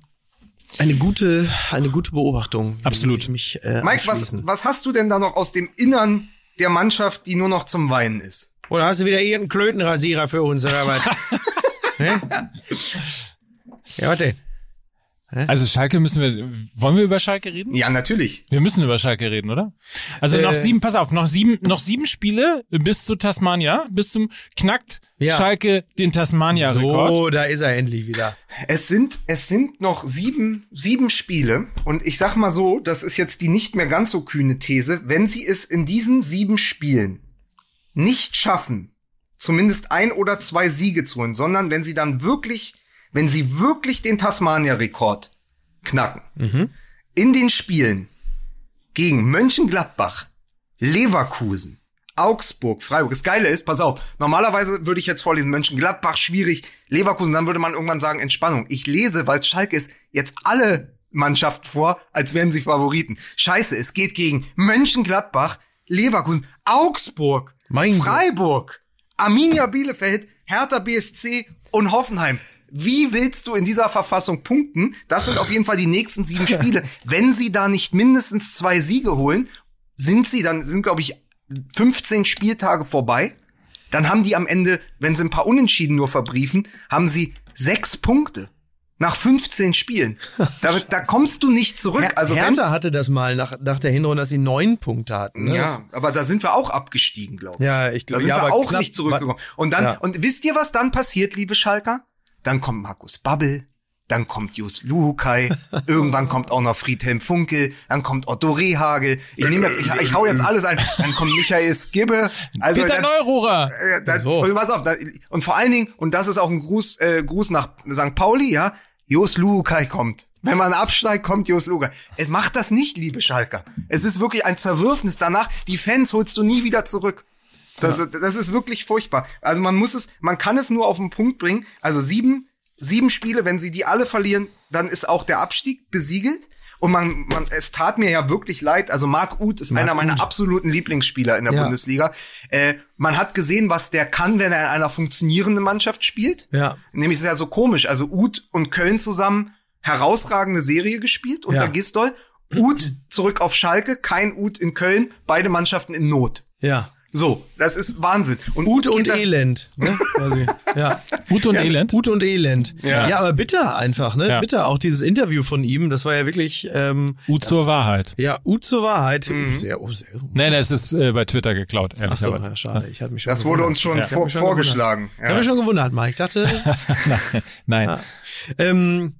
Eine gute, eine gute Beobachtung. Absolut. mich, äh, Mike, was, was hast du denn da noch aus dem Innern der Mannschaft, die nur noch zum Weinen ist? Oder hast du wieder irgendeinen Klötenrasierer für uns, oder was? Hä? ja, warte. Also Schalke müssen wir, wollen wir über Schalke reden? Ja, natürlich. Wir müssen über Schalke reden, oder? Also Äh. noch sieben, pass auf, noch sieben, noch sieben Spiele bis zu Tasmania, bis zum knackt Ja. Schalke den Tasmania-Rekord. So, da ist er endlich wieder. Es sind, es sind noch sieben, sieben Spiele. Und ich sag mal so, das ist jetzt die nicht mehr ganz so kühne These. Wenn sie es in diesen sieben Spielen nicht schaffen, zumindest ein oder zwei Siege zu holen, sondern wenn sie dann wirklich, wenn sie wirklich den Tasmania-Rekord knacken, in den Spielen gegen Mönchengladbach, Leverkusen, Augsburg, Freiburg. Das Geile ist, pass auf, normalerweise würde ich jetzt vorlesen, Mönchengladbach schwierig, Leverkusen, dann würde man irgendwann sagen Entspannung. Ich lese, weil Schalke ist, jetzt alle Mannschaften vor, als wären sie Favoriten. Scheiße, es geht gegen Mönchengladbach, Leverkusen, Augsburg, Mein Gott. Freiburg, Arminia Bielefeld, Hertha BSC und Hoffenheim. Wie willst du in dieser Verfassung punkten? Das sind auf jeden Fall die nächsten sieben Spiele. Wenn sie da nicht mindestens zwei Siege holen, sind sie, dann sind, glaube ich, 15 Spieltage vorbei. Dann haben die am Ende, wenn sie ein paar Unentschieden nur verbriefen, haben sie sechs Punkte. Nach 15 Spielen. Da, da kommst du nicht zurück. Her Also wenn, Hertha hatte das mal nach, nach der Hinrunde, dass sie neun Punkte hatten. Ne? ja, aber da sind wir auch abgestiegen, glaube ich. Ja, ich Da glaube, sind ja, wir auch knapp- nicht zurückgekommen. Und dann, Ja. und wisst ihr, was dann passiert, liebe Schalker? Dann kommt Markus Babbel, dann kommt Jus Luhukai, irgendwann kommt auch noch Friedhelm Funkel, dann kommt Otto Rehagel. Ich nehme jetzt, ich, ich hau jetzt alles ein. Dann kommt Michael Skibbe. Also Peter dann, Neururer. äh, dann, So. und pass auf, da, und vor allen Dingen, und das ist auch ein Gruß, äh, Gruß nach St. Pauli, ja, Jos Luhukai kommt. Wenn man absteigt, kommt Jos Luhukai. Es macht das nicht, liebe Schalker. Es ist wirklich ein Zerwürfnis danach. Die Fans holst du nie wieder zurück. Das, das ist wirklich furchtbar. Also man muss es, man kann es nur auf den Punkt bringen. Also sieben, sieben Spiele, wenn sie die alle verlieren, dann ist auch der Abstieg besiegelt. Und man, man, es tat mir ja wirklich leid. Also Marc Uth ist einer meiner Uth. absoluten Lieblingsspieler in der Ja. Bundesliga. Äh, man hat gesehen, was der kann, wenn er in einer funktionierenden Mannschaft spielt. Ja. Nämlich ist ja so komisch. Also Uth und Köln zusammen herausragende Serie gespielt unter Ja. Gistol. Uth zurück auf Schalke, kein Uth in Köln, beide Mannschaften in Not. Ja. So, das ist Wahnsinn. Und Ute und Elend. Ne? Quasi. Ja. Ute und Elend. Ute und Elend. Ja. Ja. aber bitter einfach, ne? Ja. Bitter. Auch dieses Interview von ihm, das war ja wirklich, ähm, Ute zur Wahrheit. ja, Ute zur Wahrheit. Mhm. Sehr, oh, sehr. Nein, das ist äh, bei Twitter geklaut, Ach so, ehrlicherweise. ja, schade. Ich hatte mich schon Das wurde gewundert. uns schon Ja. Ich hab vor, mich schon vorgeschlagen. Ich habe mich schon gewundert, Mike. Ich dachte, Nein. ähm,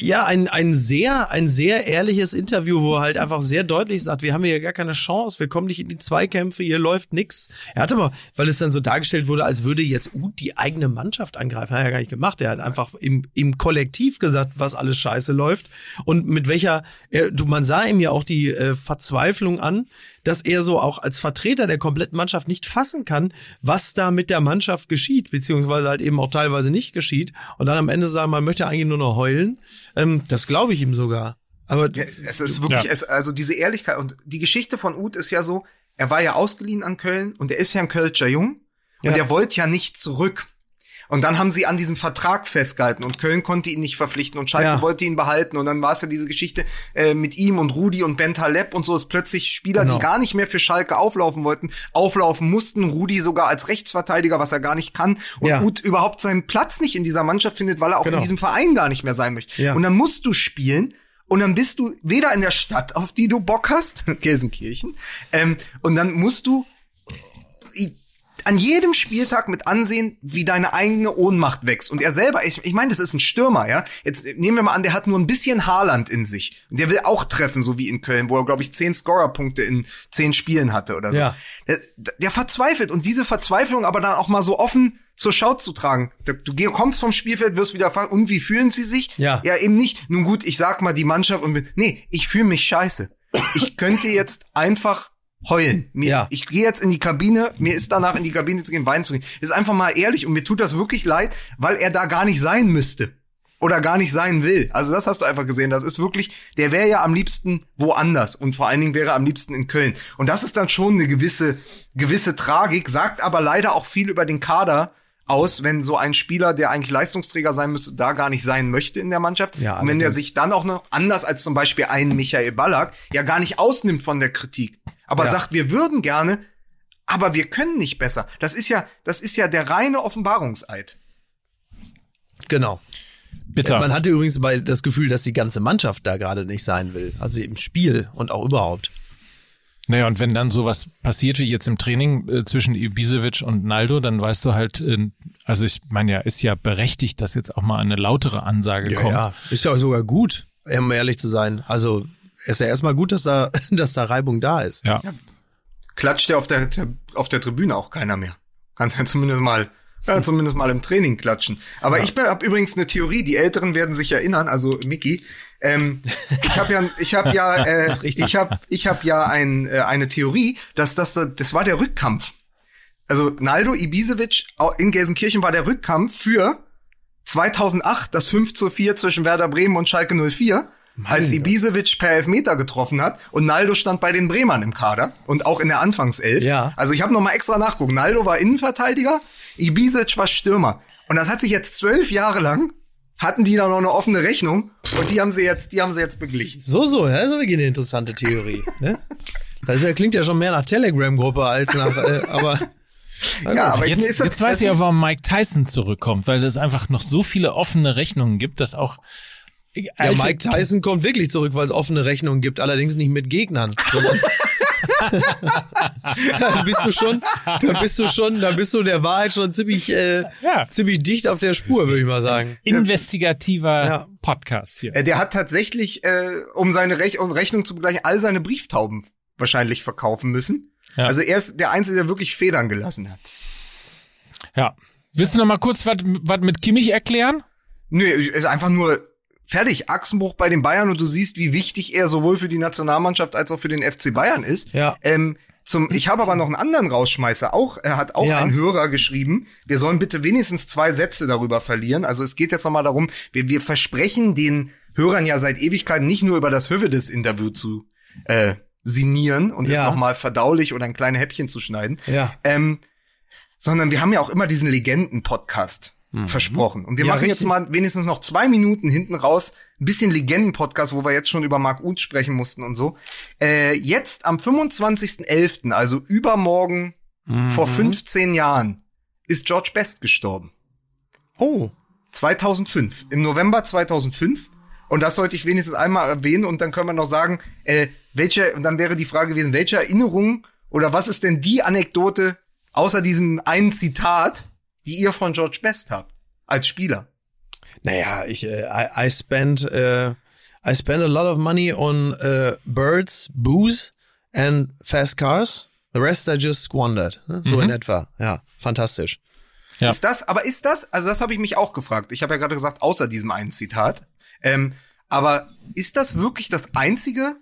ja, ein, ein sehr, ein sehr ehrliches Interview, wo er halt einfach sehr deutlich sagt, wir haben hier gar keine Chance, wir kommen nicht in die Zweikämpfe, hier läuft nix. Er hat aber, weil es dann so dargestellt wurde, als würde jetzt Uth die eigene Mannschaft angreifen, hat er gar nicht gemacht. Er hat einfach im, im Kollektiv gesagt, was alles scheiße läuft und mit welcher, er, du, man sah ihm ja auch die äh, Verzweiflung an, dass er so auch als Vertreter der kompletten Mannschaft nicht fassen kann, was da mit der Mannschaft geschieht, beziehungsweise halt eben auch teilweise nicht geschieht. Und dann am Ende sagen, man möchte eigentlich nur noch heulen. Ähm, das glaube ich ihm sogar. Aber Ja, es ist wirklich, Ja. es, also diese Ehrlichkeit und die Geschichte von Uth ist ja so, er war ja ausgeliehen an Köln und er ist ja ein Kölscher Jung und Ja. er wollte ja nicht zurück. Und dann haben sie an diesem Vertrag festgehalten und Köln konnte ihn nicht verpflichten und Schalke Ja. wollte ihn behalten und dann war es ja diese Geschichte äh, mit ihm und Rudi und Ben Taleb und so ist plötzlich Spieler, Genau. die gar nicht mehr für Schalke auflaufen wollten, auflaufen mussten. Rudi sogar als Rechtsverteidiger, was er gar nicht kann und Ja. Uth überhaupt seinen Platz nicht in dieser Mannschaft findet, weil er auch Genau. in diesem Verein gar nicht mehr sein möchte. Ja. Und dann musst du spielen und dann bist du weder in der Stadt, auf die du Bock hast, Gelsenkirchen, ähm, und dann musst du an jedem Spieltag mit ansehen, wie deine eigene Ohnmacht wächst. Und er selber, ich, ich meine, das ist ein Stürmer, ja. Jetzt nehmen wir mal an, der hat nur ein bisschen Haaland in sich. Und der will auch treffen, so wie in Köln, wo er, glaube ich, zehn Scorerpunkte in zehn Spielen hatte oder so. Ja. Der, der verzweifelt und diese Verzweiflung aber dann auch mal so offen zur Schau zu tragen. Du kommst vom Spielfeld, wirst wieder fragen, und wie fühlen sie sich? Ja. Ja, eben nicht, nun gut, ich sag mal die Mannschaft und nee, ich fühle mich scheiße. Ich könnte jetzt einfach heulen. Mir, ja. Ich gehe jetzt in die Kabine, mir ist danach in die Kabine zu gehen, weinen zu gehen. Ist einfach mal ehrlich und mir tut das wirklich leid, weil er da gar nicht sein müsste. Oder gar nicht sein will. Also das hast du einfach gesehen. Das ist wirklich, der wäre ja am liebsten woanders und vor allen Dingen wäre er am liebsten in Köln. Und das ist dann schon eine gewisse, gewisse Tragik, sagt aber leider auch viel über den Kader aus, wenn so ein Spieler, der eigentlich Leistungsträger sein müsste, da gar nicht sein möchte in der Mannschaft. Ja, und wenn der sich dann auch noch, anders als zum Beispiel ein Michael Ballack, ja gar nicht ausnimmt von der Kritik aber ja. sagt, wir würden gerne, aber wir können nicht besser. Das ist ja, das ist ja der reine Offenbarungseid. Genau. Bitte. Man hatte übrigens bei das Gefühl, dass die ganze Mannschaft da gerade nicht sein will. Also im Spiel und auch überhaupt. Naja, und wenn dann sowas passiert wie jetzt im Training äh, zwischen Ibisevic und Naldo, dann weißt du halt, äh, also ich meine ja, ist ja berechtigt, dass jetzt auch mal eine lautere Ansage ja, kommt. Ja, ist ja sogar gut, um ehrlich zu sein. Also ist ja erstmal gut, dass da, dass da Reibung da ist. Ja. ja. Klatscht ja auf der, auf der Tribüne auch keiner mehr. Kannst ja zumindest mal, ja, zumindest mal im Training klatschen. Aber ja. ich habe übrigens eine Theorie, die Älteren werden sich erinnern, also Mickey, ähm, ich habe ja, ich habe ja, äh, ich habe, ich habe ja ein, äh, eine Theorie, dass das, das war der Rückkampf. Also Naldo Ibisevic in Gelsenkirchen war der Rückkampf für 2008 das 5 zu 4 zwischen Werder Bremen und Schalke 04 als Ibisevic per Elfmeter getroffen hat und Naldo stand bei den Bremern im Kader und auch in der Anfangself. Ja. Also ich habe noch mal extra nachgucken. Naldo war Innenverteidiger, Ibisevic war Stürmer. Und das hat sich jetzt zwölf Jahre lang hatten die da noch eine offene Rechnung und die haben sie jetzt, die haben sie jetzt beglichen. So, so, ja, das ist wirklich eine interessante Theorie. ne? Das klingt ja schon mehr nach Telegram-Gruppe als nach, äh, aber ja, aber jetzt, jetzt, jetzt weiß ich auch, warum Mike Tyson zurückkommt, weil es einfach noch so viele offene Rechnungen gibt, dass auch ja, Mike Tyson kommt wirklich zurück, weil es offene Rechnungen gibt, allerdings nicht mit Gegnern. da bist du schon, da bist du schon, da bist du der Wahrheit schon ziemlich, äh, ja. ziemlich dicht auf der Spur, würde ich mal sagen. Investigativer ja. Podcast hier. Äh, der hat tatsächlich, äh, um seine Rech um Rechnung zu begleichen, all seine Brieftauben wahrscheinlich verkaufen müssen. Ja. Also er ist der Einzige, der wirklich Federn gelassen hat. Ja. Willst du noch mal kurz was mit Kimmich erklären? Nö, ist einfach nur fertig, Achsenbruch bei den Bayern und du siehst, wie wichtig er sowohl für die Nationalmannschaft als auch für den FC Bayern ist. Ja. Ähm, zum, ich habe aber noch einen anderen Rausschmeißer. Auch, er hat auch ja. ein Hörer geschrieben. Wir sollen bitte wenigstens zwei Sätze darüber verlieren. Also es geht jetzt nochmal darum, wir, wir versprechen den Hörern ja seit Ewigkeiten nicht nur über das Hövedes-Interview zu äh, sinnieren und ja. es nochmal verdaulich oder ein kleines Häppchen zu schneiden. Ja. Ähm, sondern wir haben ja auch immer diesen Legenden-Podcast mhm. versprochen. Und wir ja, machen richtig. jetzt mal wenigstens noch zwei Minuten hinten raus ein bisschen Legenden-Podcast, wo wir jetzt schon über Mark Uth sprechen mussten und so. Äh, jetzt am 25.11., also übermorgen mhm. vor 15 Jahren, ist George Best gestorben. Oh. 2005. Im November 2005. Und das sollte ich wenigstens einmal erwähnen und dann können wir noch sagen, äh, welche, und dann wäre die Frage gewesen, welche Erinnerung oder was ist denn die Anekdote außer diesem einen Zitat, die ihr von George Best habt als Spieler? Naja, ich äh, I, I spent uh, I spent a lot of money on uh, birds, booze and fast cars. The rest I just squandered. Ne? So mhm. in etwa. Ja, fantastisch. Ja. Ist das, aber ist das, also das habe ich mich auch gefragt. Ich habe ja gerade gesagt, außer diesem einen Zitat. Ähm, aber ist das wirklich das einzige,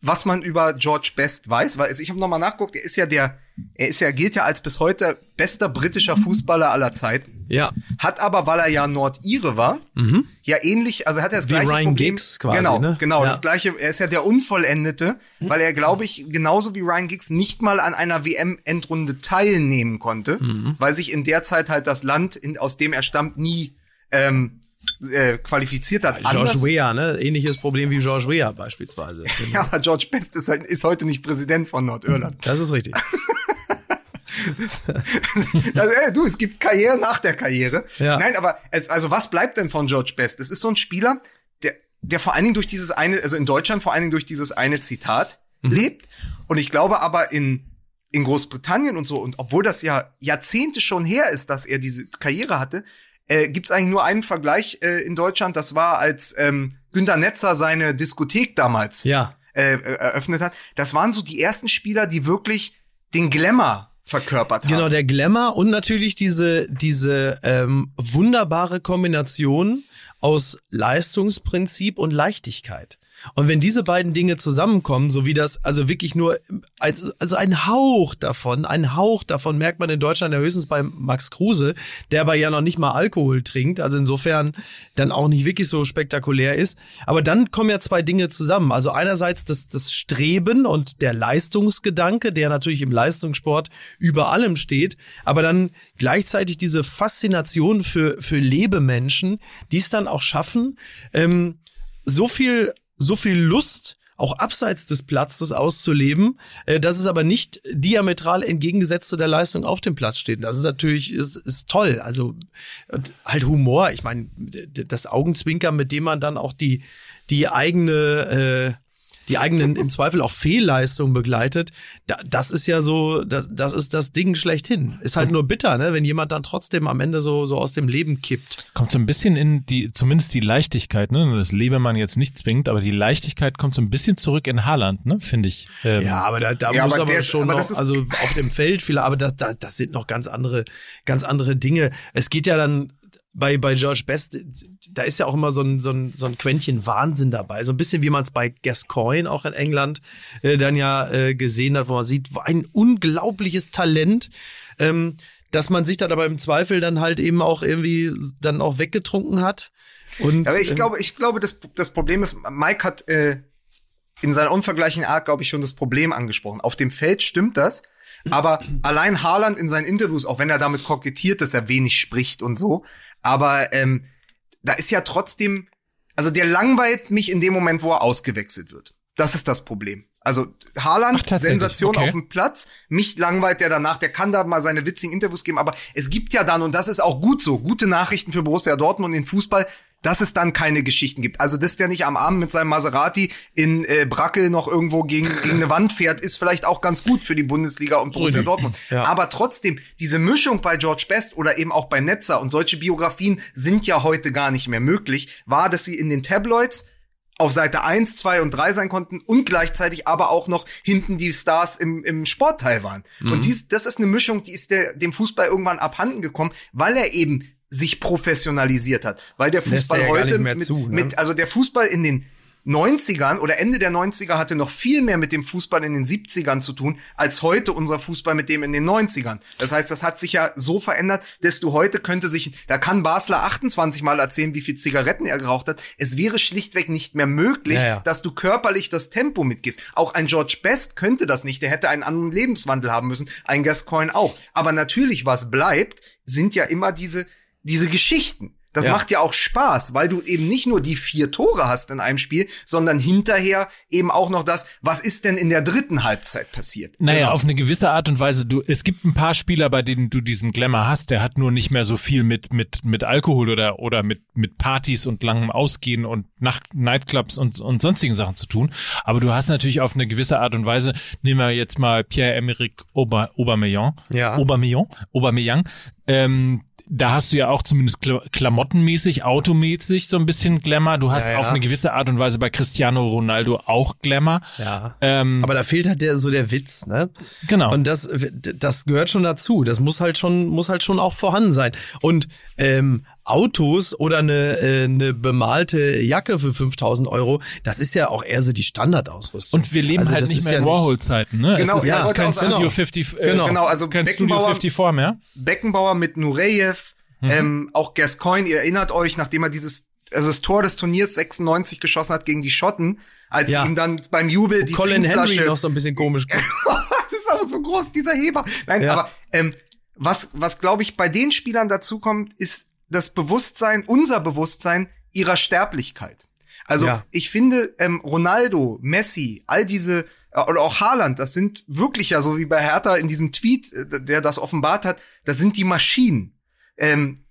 was man über George Best weiß? Weil also ich habe nochmal nachgeguckt, er ist ja der er ist ja, gilt ja als bis heute bester britischer Fußballer aller Zeiten. Ja. Hat aber, weil er ja Nordire war, mhm. ja ähnlich, also hat er das Wie gleiche Ryan Problem. Giggs quasi, genau, ne? genau, ja. das gleiche. Er ist ja der Unvollendete, weil er, glaube ich, genauso wie Ryan Giggs nicht mal an einer WM-Endrunde teilnehmen konnte, mhm. weil sich in der Zeit halt das Land, in, aus dem er stammt, nie ähm, äh, qualifiziert hat. Ja, George Weah, ne? Ähnliches Problem wie George Weah beispielsweise. ja, aber George Best ist, halt, ist heute nicht Präsident von Nordirland. Das ist richtig. also, ey, du, es gibt Karriere nach der Karriere. Ja. Nein, aber es, also was bleibt denn von George Best? Es ist so ein Spieler, der der vor allen Dingen durch dieses eine, also in Deutschland vor allen Dingen durch dieses eine Zitat mhm. lebt. Und ich glaube aber in in Großbritannien und so, und obwohl das ja Jahrzehnte schon her ist, dass er diese Karriere hatte, äh, gibt es eigentlich nur einen Vergleich äh, in Deutschland. Das war, als ähm, Günter Netzer seine Diskothek damals ja. äh, eröffnet hat. Das waren so die ersten Spieler, die wirklich den Glamour verkörpert haben. Genau, der Glamour und natürlich diese, diese ähm, wunderbare Kombination aus Leistungsprinzip und Leichtigkeit. Und wenn diese beiden Dinge zusammenkommen, so wie das, also wirklich nur, also, also ein Hauch davon, ein Hauch davon merkt man in Deutschland ja höchstens bei Max Kruse, der aber ja noch nicht mal Alkohol trinkt, also insofern dann auch nicht wirklich so spektakulär ist. Aber dann kommen ja zwei Dinge zusammen. Also einerseits das, das Streben und der Leistungsgedanke, der natürlich im Leistungssport über allem steht, aber dann gleichzeitig diese Faszination für, für Lebemenschen, die es dann auch schaffen, ähm, so viel so viel Lust auch abseits des Platzes auszuleben, äh, dass es aber nicht diametral entgegengesetzt zu der Leistung auf dem Platz steht. Das ist natürlich ist, ist toll. Also halt Humor. Ich meine, das Augenzwinkern, mit dem man dann auch die die eigene äh, die eigenen im Zweifel auch Fehlleistungen begleitet, da, das ist ja so, das, das ist das Ding schlechthin. Ist halt nur bitter, ne, wenn jemand dann trotzdem am Ende so, so aus dem Leben kippt. Kommt so ein bisschen in die, zumindest die Leichtigkeit, ne? Das lebe man jetzt nicht zwingend, aber die Leichtigkeit kommt so ein bisschen zurück in Haaland, ne, finde ich. Ähm. Ja, aber da, da ja, muss aber, aber schon aber noch, also auf dem Feld viele, aber das, das, das sind noch ganz andere, ganz andere Dinge. Es geht ja dann bei, bei George Best, da ist ja auch immer so ein, so ein, so ein Quäntchen Wahnsinn dabei. So ein bisschen wie man es bei Gascoigne auch in England äh, dann ja äh, gesehen hat, wo man sieht, ein unglaubliches Talent, ähm, dass man sich dann aber im Zweifel dann halt eben auch irgendwie dann auch weggetrunken hat. Und, aber ich ähm, glaube, ich glaube, das, das Problem ist, Mike hat äh, in seiner unvergleichlichen Art, glaube ich, schon das Problem angesprochen. Auf dem Feld stimmt das, aber allein Haaland in seinen Interviews, auch wenn er damit kokettiert, dass er wenig spricht und so, aber ähm, da ist ja trotzdem, also der langweilt mich in dem Moment, wo er ausgewechselt wird. Das ist das Problem. Also Haaland, Ach, Sensation okay. auf dem Platz, mich langweilt der danach, der kann da mal seine witzigen Interviews geben, aber es gibt ja dann, und das ist auch gut so, gute Nachrichten für Borussia Dortmund in Fußball, dass es dann keine Geschichten gibt. Also, dass der nicht am Abend mit seinem Maserati in äh, Brackel noch irgendwo gegen, gegen eine Wand fährt, ist vielleicht auch ganz gut für die Bundesliga und Borussia Dortmund. Ja. Aber trotzdem, diese Mischung bei George Best oder eben auch bei Netzer und solche Biografien sind ja heute gar nicht mehr möglich, war, dass sie in den Tabloids auf Seite 1, 2 und 3 sein konnten und gleichzeitig aber auch noch hinten die Stars im, im Sportteil waren. Mhm. Und dies, das ist eine Mischung, die ist der, dem Fußball irgendwann abhanden gekommen, weil er eben sich professionalisiert hat. Weil der das Fußball ja heute mit, zu, ne? mit, also der Fußball in den 90ern oder Ende der 90er hatte noch viel mehr mit dem Fußball in den 70ern zu tun, als heute unser Fußball mit dem in den 90ern. Das heißt, das hat sich ja so verändert, dass du heute könnte sich, da kann Basler 28 Mal erzählen, wie viel Zigaretten er geraucht hat. Es wäre schlichtweg nicht mehr möglich, ja, ja. dass du körperlich das Tempo mitgehst. Auch ein George Best könnte das nicht. Der hätte einen anderen Lebenswandel haben müssen. Ein Gascoigne auch. Aber natürlich, was bleibt, sind ja immer diese, diese Geschichten. Das ja. macht ja auch Spaß, weil du eben nicht nur die vier Tore hast in einem Spiel, sondern hinterher eben auch noch das, was ist denn in der dritten Halbzeit passiert? Naja, genau. auf eine gewisse Art und Weise. Du, es gibt ein paar Spieler, bei denen du diesen Glamour hast, der hat nur nicht mehr so viel mit, mit, mit Alkohol oder, oder mit, mit Partys und langem Ausgehen und Nacht, Nightclubs und, und sonstigen Sachen zu tun. Aber du hast natürlich auf eine gewisse Art und Weise, nehmen wir jetzt mal Pierre-Emerick Aubameyang, ja. Aubameyang, Aubameyang, ähm, da hast du ja auch zumindest klamottenmäßig, automäßig so ein bisschen Glamour. Du hast ja, ja. auf eine gewisse Art und Weise bei Cristiano Ronaldo auch Glamour. Ja. Ähm, Aber da fehlt halt der, so der Witz, ne? Genau. Und das, das gehört schon dazu. Das muss halt schon, muss halt schon auch vorhanden sein. Und ähm, Autos oder eine, äh, eine bemalte Jacke für 5000 Euro, das ist ja auch eher so die Standardausrüstung. Und wir leben also halt nicht mehr ja in Warhol-Zeiten, ne? Genau, es ist ja, kein Studio genau. 50, äh, genau. genau, also kein Studio 54 mehr. Beckenbauer mit Nureyev, mhm. ähm, auch Gascoigne, ihr erinnert euch, nachdem er dieses, also das Tor des Turniers 96 geschossen hat gegen die Schotten, als ja. ihm dann beim Jubel die Colin Henry noch so ein bisschen komisch. das ist aber so groß, dieser Heber. Nein, ja. aber ähm, was, was glaube ich bei den Spielern dazu kommt, ist das Bewusstsein, unser Bewusstsein ihrer Sterblichkeit. Also ja. ich finde, ähm, Ronaldo, Messi, all diese äh, oder auch Haaland, das sind wirklich ja so wie bei Hertha in diesem Tweet, äh, der das offenbart hat, das sind die Maschinen. Ähm,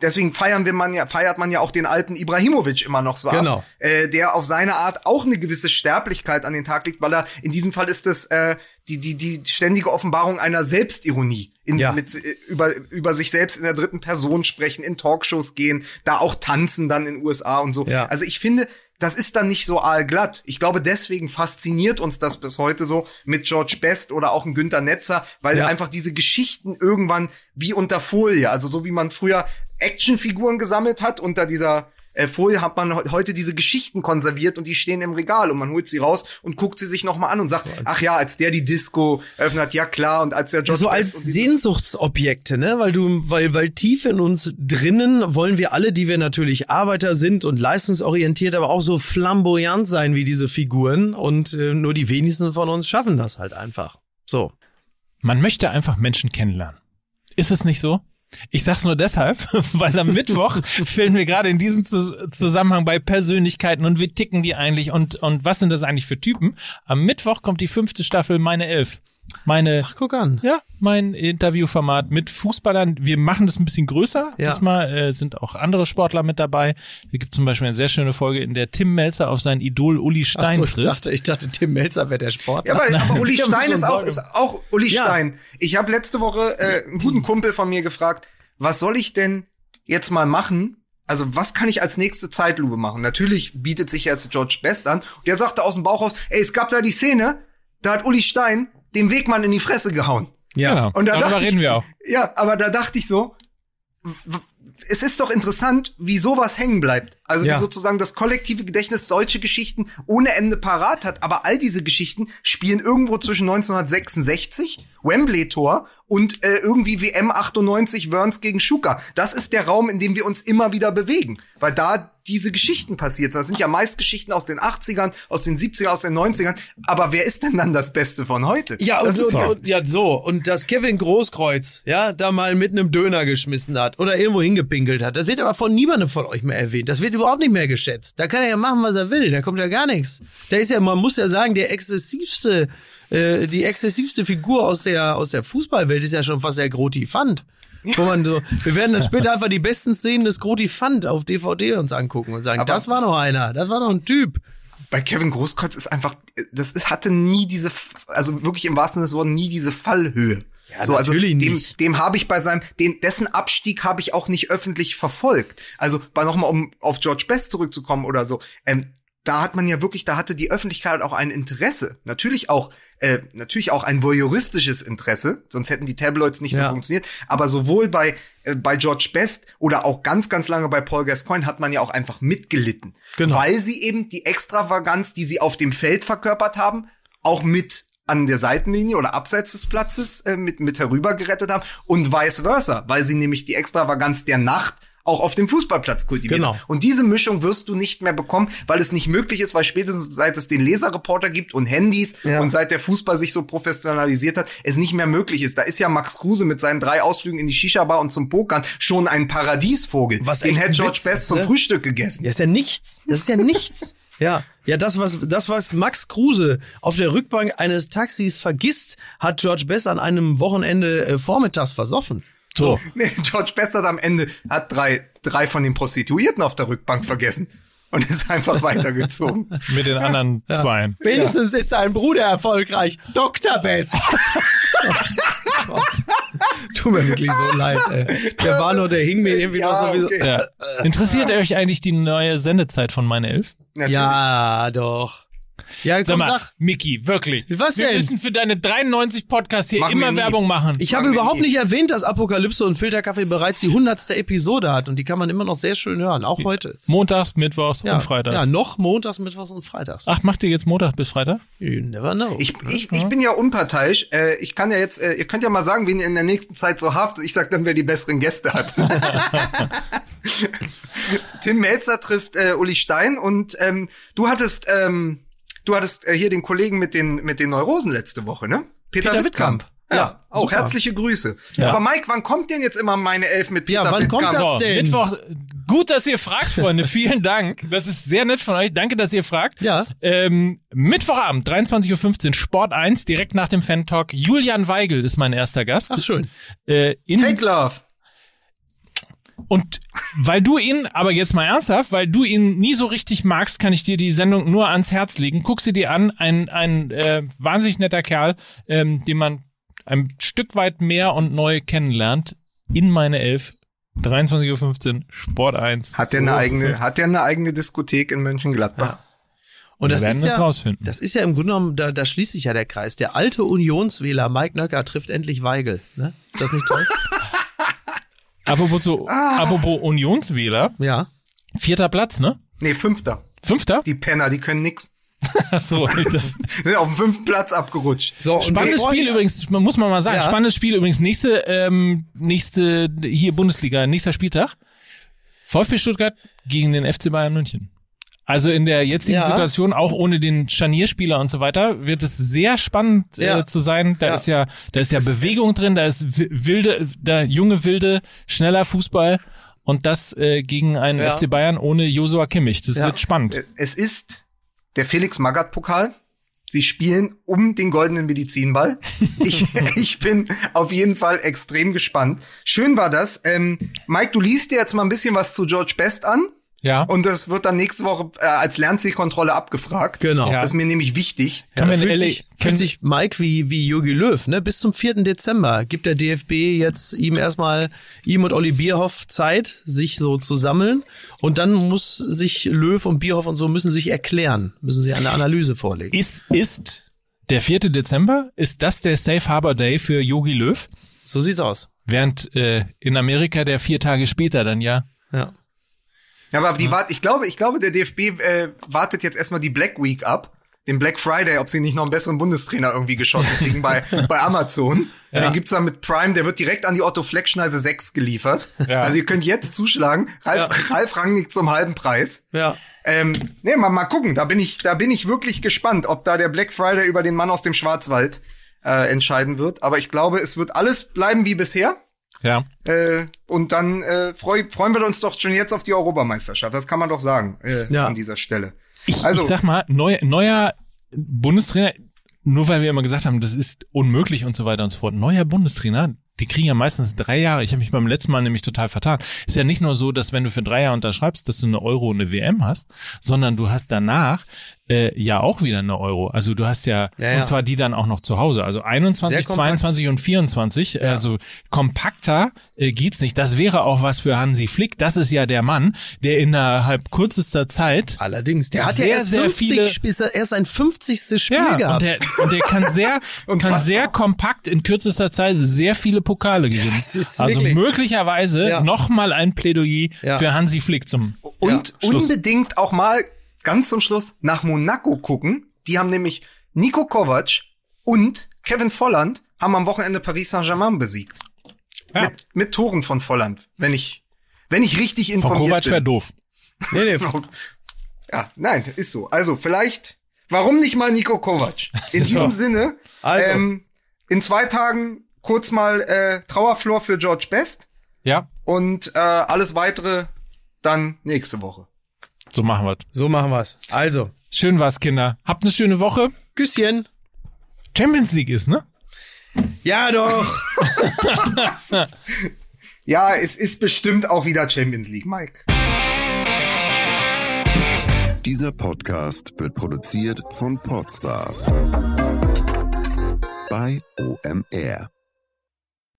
deswegen feiern wir man ja, feiert man ja auch den alten Ibrahimovic immer noch so Genau. ab, äh, der auf seine Art auch eine gewisse Sterblichkeit an den Tag legt, weil er in diesem Fall ist es äh, die die die ständige Offenbarung einer Selbstironie, in, Ja. mit äh, über über sich selbst in der dritten Person sprechen, in Talkshows gehen, da auch tanzen dann in USA und so. Ja. Also ich finde das ist dann nicht so aalglatt. Ich glaube, deswegen fasziniert uns das bis heute so mit George Best oder auch ein Günther Netzer, weil Ja. einfach diese Geschichten irgendwann wie unter Folie, also so wie man früher Actionfiguren gesammelt hat, unter dieser äh, Folie hat man he- heute diese Geschichten konserviert und die stehen im Regal und man holt sie raus und guckt sie sich nochmal an und sagt, ach ja, als der die Disco eröffnet hat, ja klar, und als der Ja, George so als Sehnsuchtsobjekte, ne? Weil du, weil, weil tief in uns drinnen wollen wir alle, die wir natürlich Arbeiter sind und leistungsorientiert, aber auch so flamboyant sein wie diese Figuren und äh, nur die wenigsten von uns schaffen das halt einfach. So. Man möchte einfach Menschen kennenlernen. Ist es nicht so? Ich sag's nur deshalb, weil am Mittwoch fehlen wir gerade in diesem Zus- Zusammenhang bei Persönlichkeiten und wie ticken die eigentlich und, und was sind das eigentlich für Typen. Am Mittwoch kommt die fünfte Staffel Meine Elf. Meine, Ach, guck an. ja, mein Interviewformat mit Fußballern. Wir machen das ein bisschen größer. Ja. Diesmal äh, sind auch andere Sportler mit dabei. Es gibt zum Beispiel eine sehr schöne Folge, in der Tim Melzer auf sein Idol Uli Ach Stein so, ich trifft. dachte, ich dachte, Tim Melzer wäre der Sportler. Ja, aber, aber Uli Stein so ist auch, ist auch Uli Ja. Stein. Ich habe letzte Woche äh, einen guten Kumpel von mir gefragt, was soll ich denn jetzt mal machen? Also was kann ich als nächste Zeitlupe machen? Natürlich bietet sich jetzt George Best an. Und der sagte aus dem Bauch raus, ey, es gab da die Szene, da hat Uli Stein dem Wegmann in die Fresse gehauen. ja. Genau. Und da Darüber dachte ich- reden wir auch. Ja, aber da dachte ich so, es ist doch interessant, wie sowas hängen bleibt. Also Ja. wie sozusagen das kollektive Gedächtnis deutsche Geschichten ohne Ende parat hat. Aber all diese Geschichten spielen irgendwo zwischen 1966, Wembley-Tor und äh, irgendwie WM 98 Wörns gegen Schuka. Das ist der Raum, in dem wir uns immer wieder bewegen. Weil da diese Geschichten passiert sind. Das sind ja meist Geschichten aus den 80ern, aus den 70ern, aus den 90ern. Aber wer ist denn dann das Beste von heute? Ja, und, und, und, ja, so. Und dass Kevin Großkreuz, ja, da mal mit einem Döner geschmissen hat oder irgendwo hingepinkelt hat, das wird aber von niemandem von euch mehr erwähnt. Das wird überhaupt nicht mehr geschätzt. Da kann er ja machen, was er will. Da kommt ja gar nichts. Da ist ja, man muss ja sagen, der exzessivste, äh, die exzessivste Figur aus der, aus der Fußballwelt ist ja schon fast der Groti Fand. Wo man so, wir werden dann später einfach die besten Szenen des Groti Fand auf DVD uns angucken und sagen, Aber- das war noch einer, das war noch ein Typ. bei Kevin Großkreuz ist einfach, das ist, hatte nie diese, also wirklich im wahrsten Sinne des Wortes nie diese Fallhöhe. Ja, so, also dem, nicht. dem habe ich bei seinem, den, dessen Abstieg habe ich auch nicht öffentlich verfolgt. Also bei nochmal, um auf George Best zurückzukommen oder so, ähm, da hat man ja wirklich, da hatte die Öffentlichkeit auch ein Interesse. Natürlich auch, äh, natürlich auch ein voyeuristisches Interesse, sonst hätten die Tabloids nicht so Ja. funktioniert. Aber sowohl bei, äh, bei George Best oder auch ganz, ganz lange bei Paul Gascoigne hat man ja auch einfach mitgelitten. Genau. Weil sie eben die Extravaganz, die sie auf dem Feld verkörpert haben, auch mit an der Seitenlinie oder abseits des Platzes äh, mit, mit herübergerettet haben und vice versa, weil sie nämlich die Extravaganz der Nacht auch auf dem Fußballplatz kultivieren. Genau. Und diese Mischung wirst du nicht mehr bekommen, weil es nicht möglich ist, weil spätestens seit es den Leserreporter gibt und Handys Ja. und seit der Fußball sich so professionalisiert hat, es nicht mehr möglich ist. Da ist ja Max Kruse mit seinen drei Ausflügen in die Shisha-Bar und zum Pokern schon ein Paradiesvogel. Was Den hätte George Best ist, zum ne? Frühstück gegessen. Ja, ist ja nichts. Das ist ja nichts. Ja. Ja, das, was, das, was Max Kruse auf der Rückbank eines Taxis vergisst, hat George Best an einem Wochenende äh, vormittags versoffen. So. Nee, George Best hat am Ende hat drei, drei von den Prostituierten auf der Rückbank vergessen und ist einfach weitergezogen. Mit den anderen Zweien. Wenigstens ist sein Bruder erfolgreich. Dr. Best. Tut mir wirklich so leid, ey. Der war nur, der hing mir irgendwie Ja, noch sowieso. okay. Ja. Interessiert euch eigentlich die neue Sendezeit von Meine Elf? Natürlich. Ja, doch. Ja, Sag komm, mal, sag. Miki, wirklich. Was Wir denn? müssen für deine 93 Podcasts hier Machen immer wir. Werbung machen. Ich Machen habe wir überhaupt nie. nicht erwähnt, dass Apokalypse und Filterkaffee bereits die hundertste Episode hat und die kann man immer noch sehr schön hören, auch heute. Montags, Mittwochs Ja, und Freitags. Ja, noch montags, mittwochs und freitags. Ach, macht ihr jetzt Montag bis Freitag? You never know. Ich, ich, ich bin ja unparteiisch. Äh, ich kann ja jetzt, äh, ihr könnt ja mal sagen, wen ihr in der nächsten Zeit so habt. Ich sag dann, wer die besseren Gäste hat. Tim Melzer trifft äh, Uli Stein und ähm, du hattest, ähm, du hattest äh, hier den Kollegen mit den mit den Neurosen letzte Woche, ne? Peter, Peter Wittkamp. Wittkamp. Ja, Ja, auch super. herzliche Grüße. Ja. Aber Mike, wann kommt denn jetzt immer meine Elf mit Peter Ja, wann kommt Wittkamp? das So, denn? Mittwoch. Gut, dass ihr fragt, Freunde. Vielen Dank. Das ist sehr nett von euch. Danke, dass ihr fragt. Ja. Ähm, Mittwochabend, 23.15 Uhr, Sport 1, direkt nach dem Fan-Talk. Julian Weigel ist mein erster Gast. Ach schön. Äh, in, Fake Love. Und weil du ihn, aber jetzt mal ernsthaft, weil du ihn nie so richtig magst, kann ich dir die Sendung nur ans Herz legen. Guck sie dir an, ein, ein äh, wahnsinnig netter Kerl, ähm, den man ein Stück weit mehr und neu kennenlernt. In meine Elf, 23.15 Uhr, Sport 1. Hat der eine eigene, hat der eine eigene Diskothek in Mönchengladbach? Und das Wir werden ist das ja, rausfinden. das ist ja im Grunde genommen, da, da schließt sich ja der Kreis. Der alte Unionswähler Mike Nöcker trifft endlich Weigel. Ne? Ist das nicht toll? Apropos, so, apropos Unionswähler, ja. vierter Platz, ne? Nee, fünfter. Fünfter? Die Penner, die können nix. Achso, Sind auf dem fünften Platz abgerutscht. So, Spannendes Spiel übrigens, man muss man mal sagen, Ja. spannendes Spiel übrigens, nächste, ähm, nächste, hier Bundesliga, nächster Spieltag. VfB Stuttgart gegen den FC Bayern München. Also in der jetzigen Ja. Situation, auch ohne den Scharnierspieler und so weiter, wird es sehr spannend Ja. äh, zu sein. Da Ja. ist ja, da ist ja Bewegung drin, da ist wi- wilde, da junge, wilde, schneller Fußball und das äh, gegen einen Ja. FC Bayern ohne Josua Kimmich. Das Ja. wird spannend. Es ist der Felix Magath Pokal. Sie spielen um den goldenen Medizinball. Ich, ich bin auf jeden Fall extrem gespannt. Schön war das. Ähm, Mike, du liest dir jetzt mal ein bisschen was zu George Best an. Ja. Und das wird dann nächste Woche äh, als Lernzielkontrolle abgefragt. Genau. Ja. Das ist mir nämlich wichtig. Können wir fühlt, LA sich, fühlt sich Mike wie, wie Jogi Löw, ne? Bis zum 4. Dezember gibt der DFB jetzt ihm erstmal, ihm und Olli Bierhoff Zeit, sich so zu sammeln. Und dann muss sich Löw und Bierhoff und so müssen sich erklären, müssen sie eine Analyse vorlegen. Ist, ist der 4. Dezember, ist das der Safe Harbor Day für Yogi Löw? So sieht's aus. Während äh, in Amerika der vier Tage später dann ja. Ja. Ja, aber die wart, ich glaube, ich glaube, der DFB äh, wartet jetzt erstmal die Black Week ab, den Black Friday, ob sie nicht noch einen besseren Bundestrainer irgendwie geschossen kriegen bei, bei Amazon. Den gibt's dann mit Prime, der wird direkt an die Otto Fleck Schneise 6 geliefert. Ja. Also ihr könnt jetzt zuschlagen. Ralf, Ralf Rangnick zum halben Preis. Ja. Ähm, nee, mal, mal gucken. Da bin ich, da bin ich wirklich gespannt, ob da der Black Friday über den Mann aus dem Schwarzwald äh, entscheiden wird. Aber ich glaube, es wird alles bleiben wie bisher. Ja. Äh, und dann äh, freu, freuen wir uns doch schon jetzt auf die Europameisterschaft. Das kann man doch sagen äh, Ja. an dieser Stelle. Ich, Also- ich sag mal, neu, neuer Bundestrainer, nur weil wir immer gesagt haben, das ist unmöglich und so weiter und so fort. Neuer Bundestrainer, die kriegen ja meistens drei Jahre. Ich habe mich beim letzten Mal nämlich total vertan. Ist ja nicht nur so, dass wenn du für drei Jahre unterschreibst, dass du eine Euro und eine WM hast, sondern du hast danach äh, ja auch wieder eine Euro. Also du hast ja, Ja, ja. und zwar die dann auch noch zu Hause. Also 21, Sehr kompakt. 22 und 24. Also kompakter äh, geht's nicht. Das wäre auch was für Hansi Flick. Das ist ja der Mann, der innerhalb kürzester Zeit Allerdings. Der hat Sehr, ja erst sehr 50 viele- Spiel, erst sein 50. Spiel ja, gehabt. und der, und der kann sehr, kann sehr kompakt in kürzester Zeit sehr viele Pokale gewinnen. Also wirklich- möglicherweise Ja. noch mal ein Plädoyer Ja. für Hansi Flick zum Und Ja, unbedingt auch mal ganz zum Schluss nach Monaco gucken. Die haben nämlich Nico Kovac und Kevin Volland haben am Wochenende Paris Saint-Germain besiegt. ja. Mit, mit Toren von Volland, wenn ich, wenn ich richtig Von informiert Kovac wäre bin. doof. nee, nee, Ja, nein, ist so. Also vielleicht, warum nicht mal Nico Kovac? In diesem Sinne, Also. ähm, in zwei Tagen kurz mal äh, Trauerflor für George Best Ja, und äh, alles weitere dann nächste Woche. So machen wir's. so machen wir's. Also, Schön war's, Kinder. Habt eine schöne Woche. Küsschen. Champions League ist, ne? Ja, doch. Ja, es ist bestimmt auch wieder Champions League, Mike. Dieser Podcast wird produziert von Podstars bei OMR.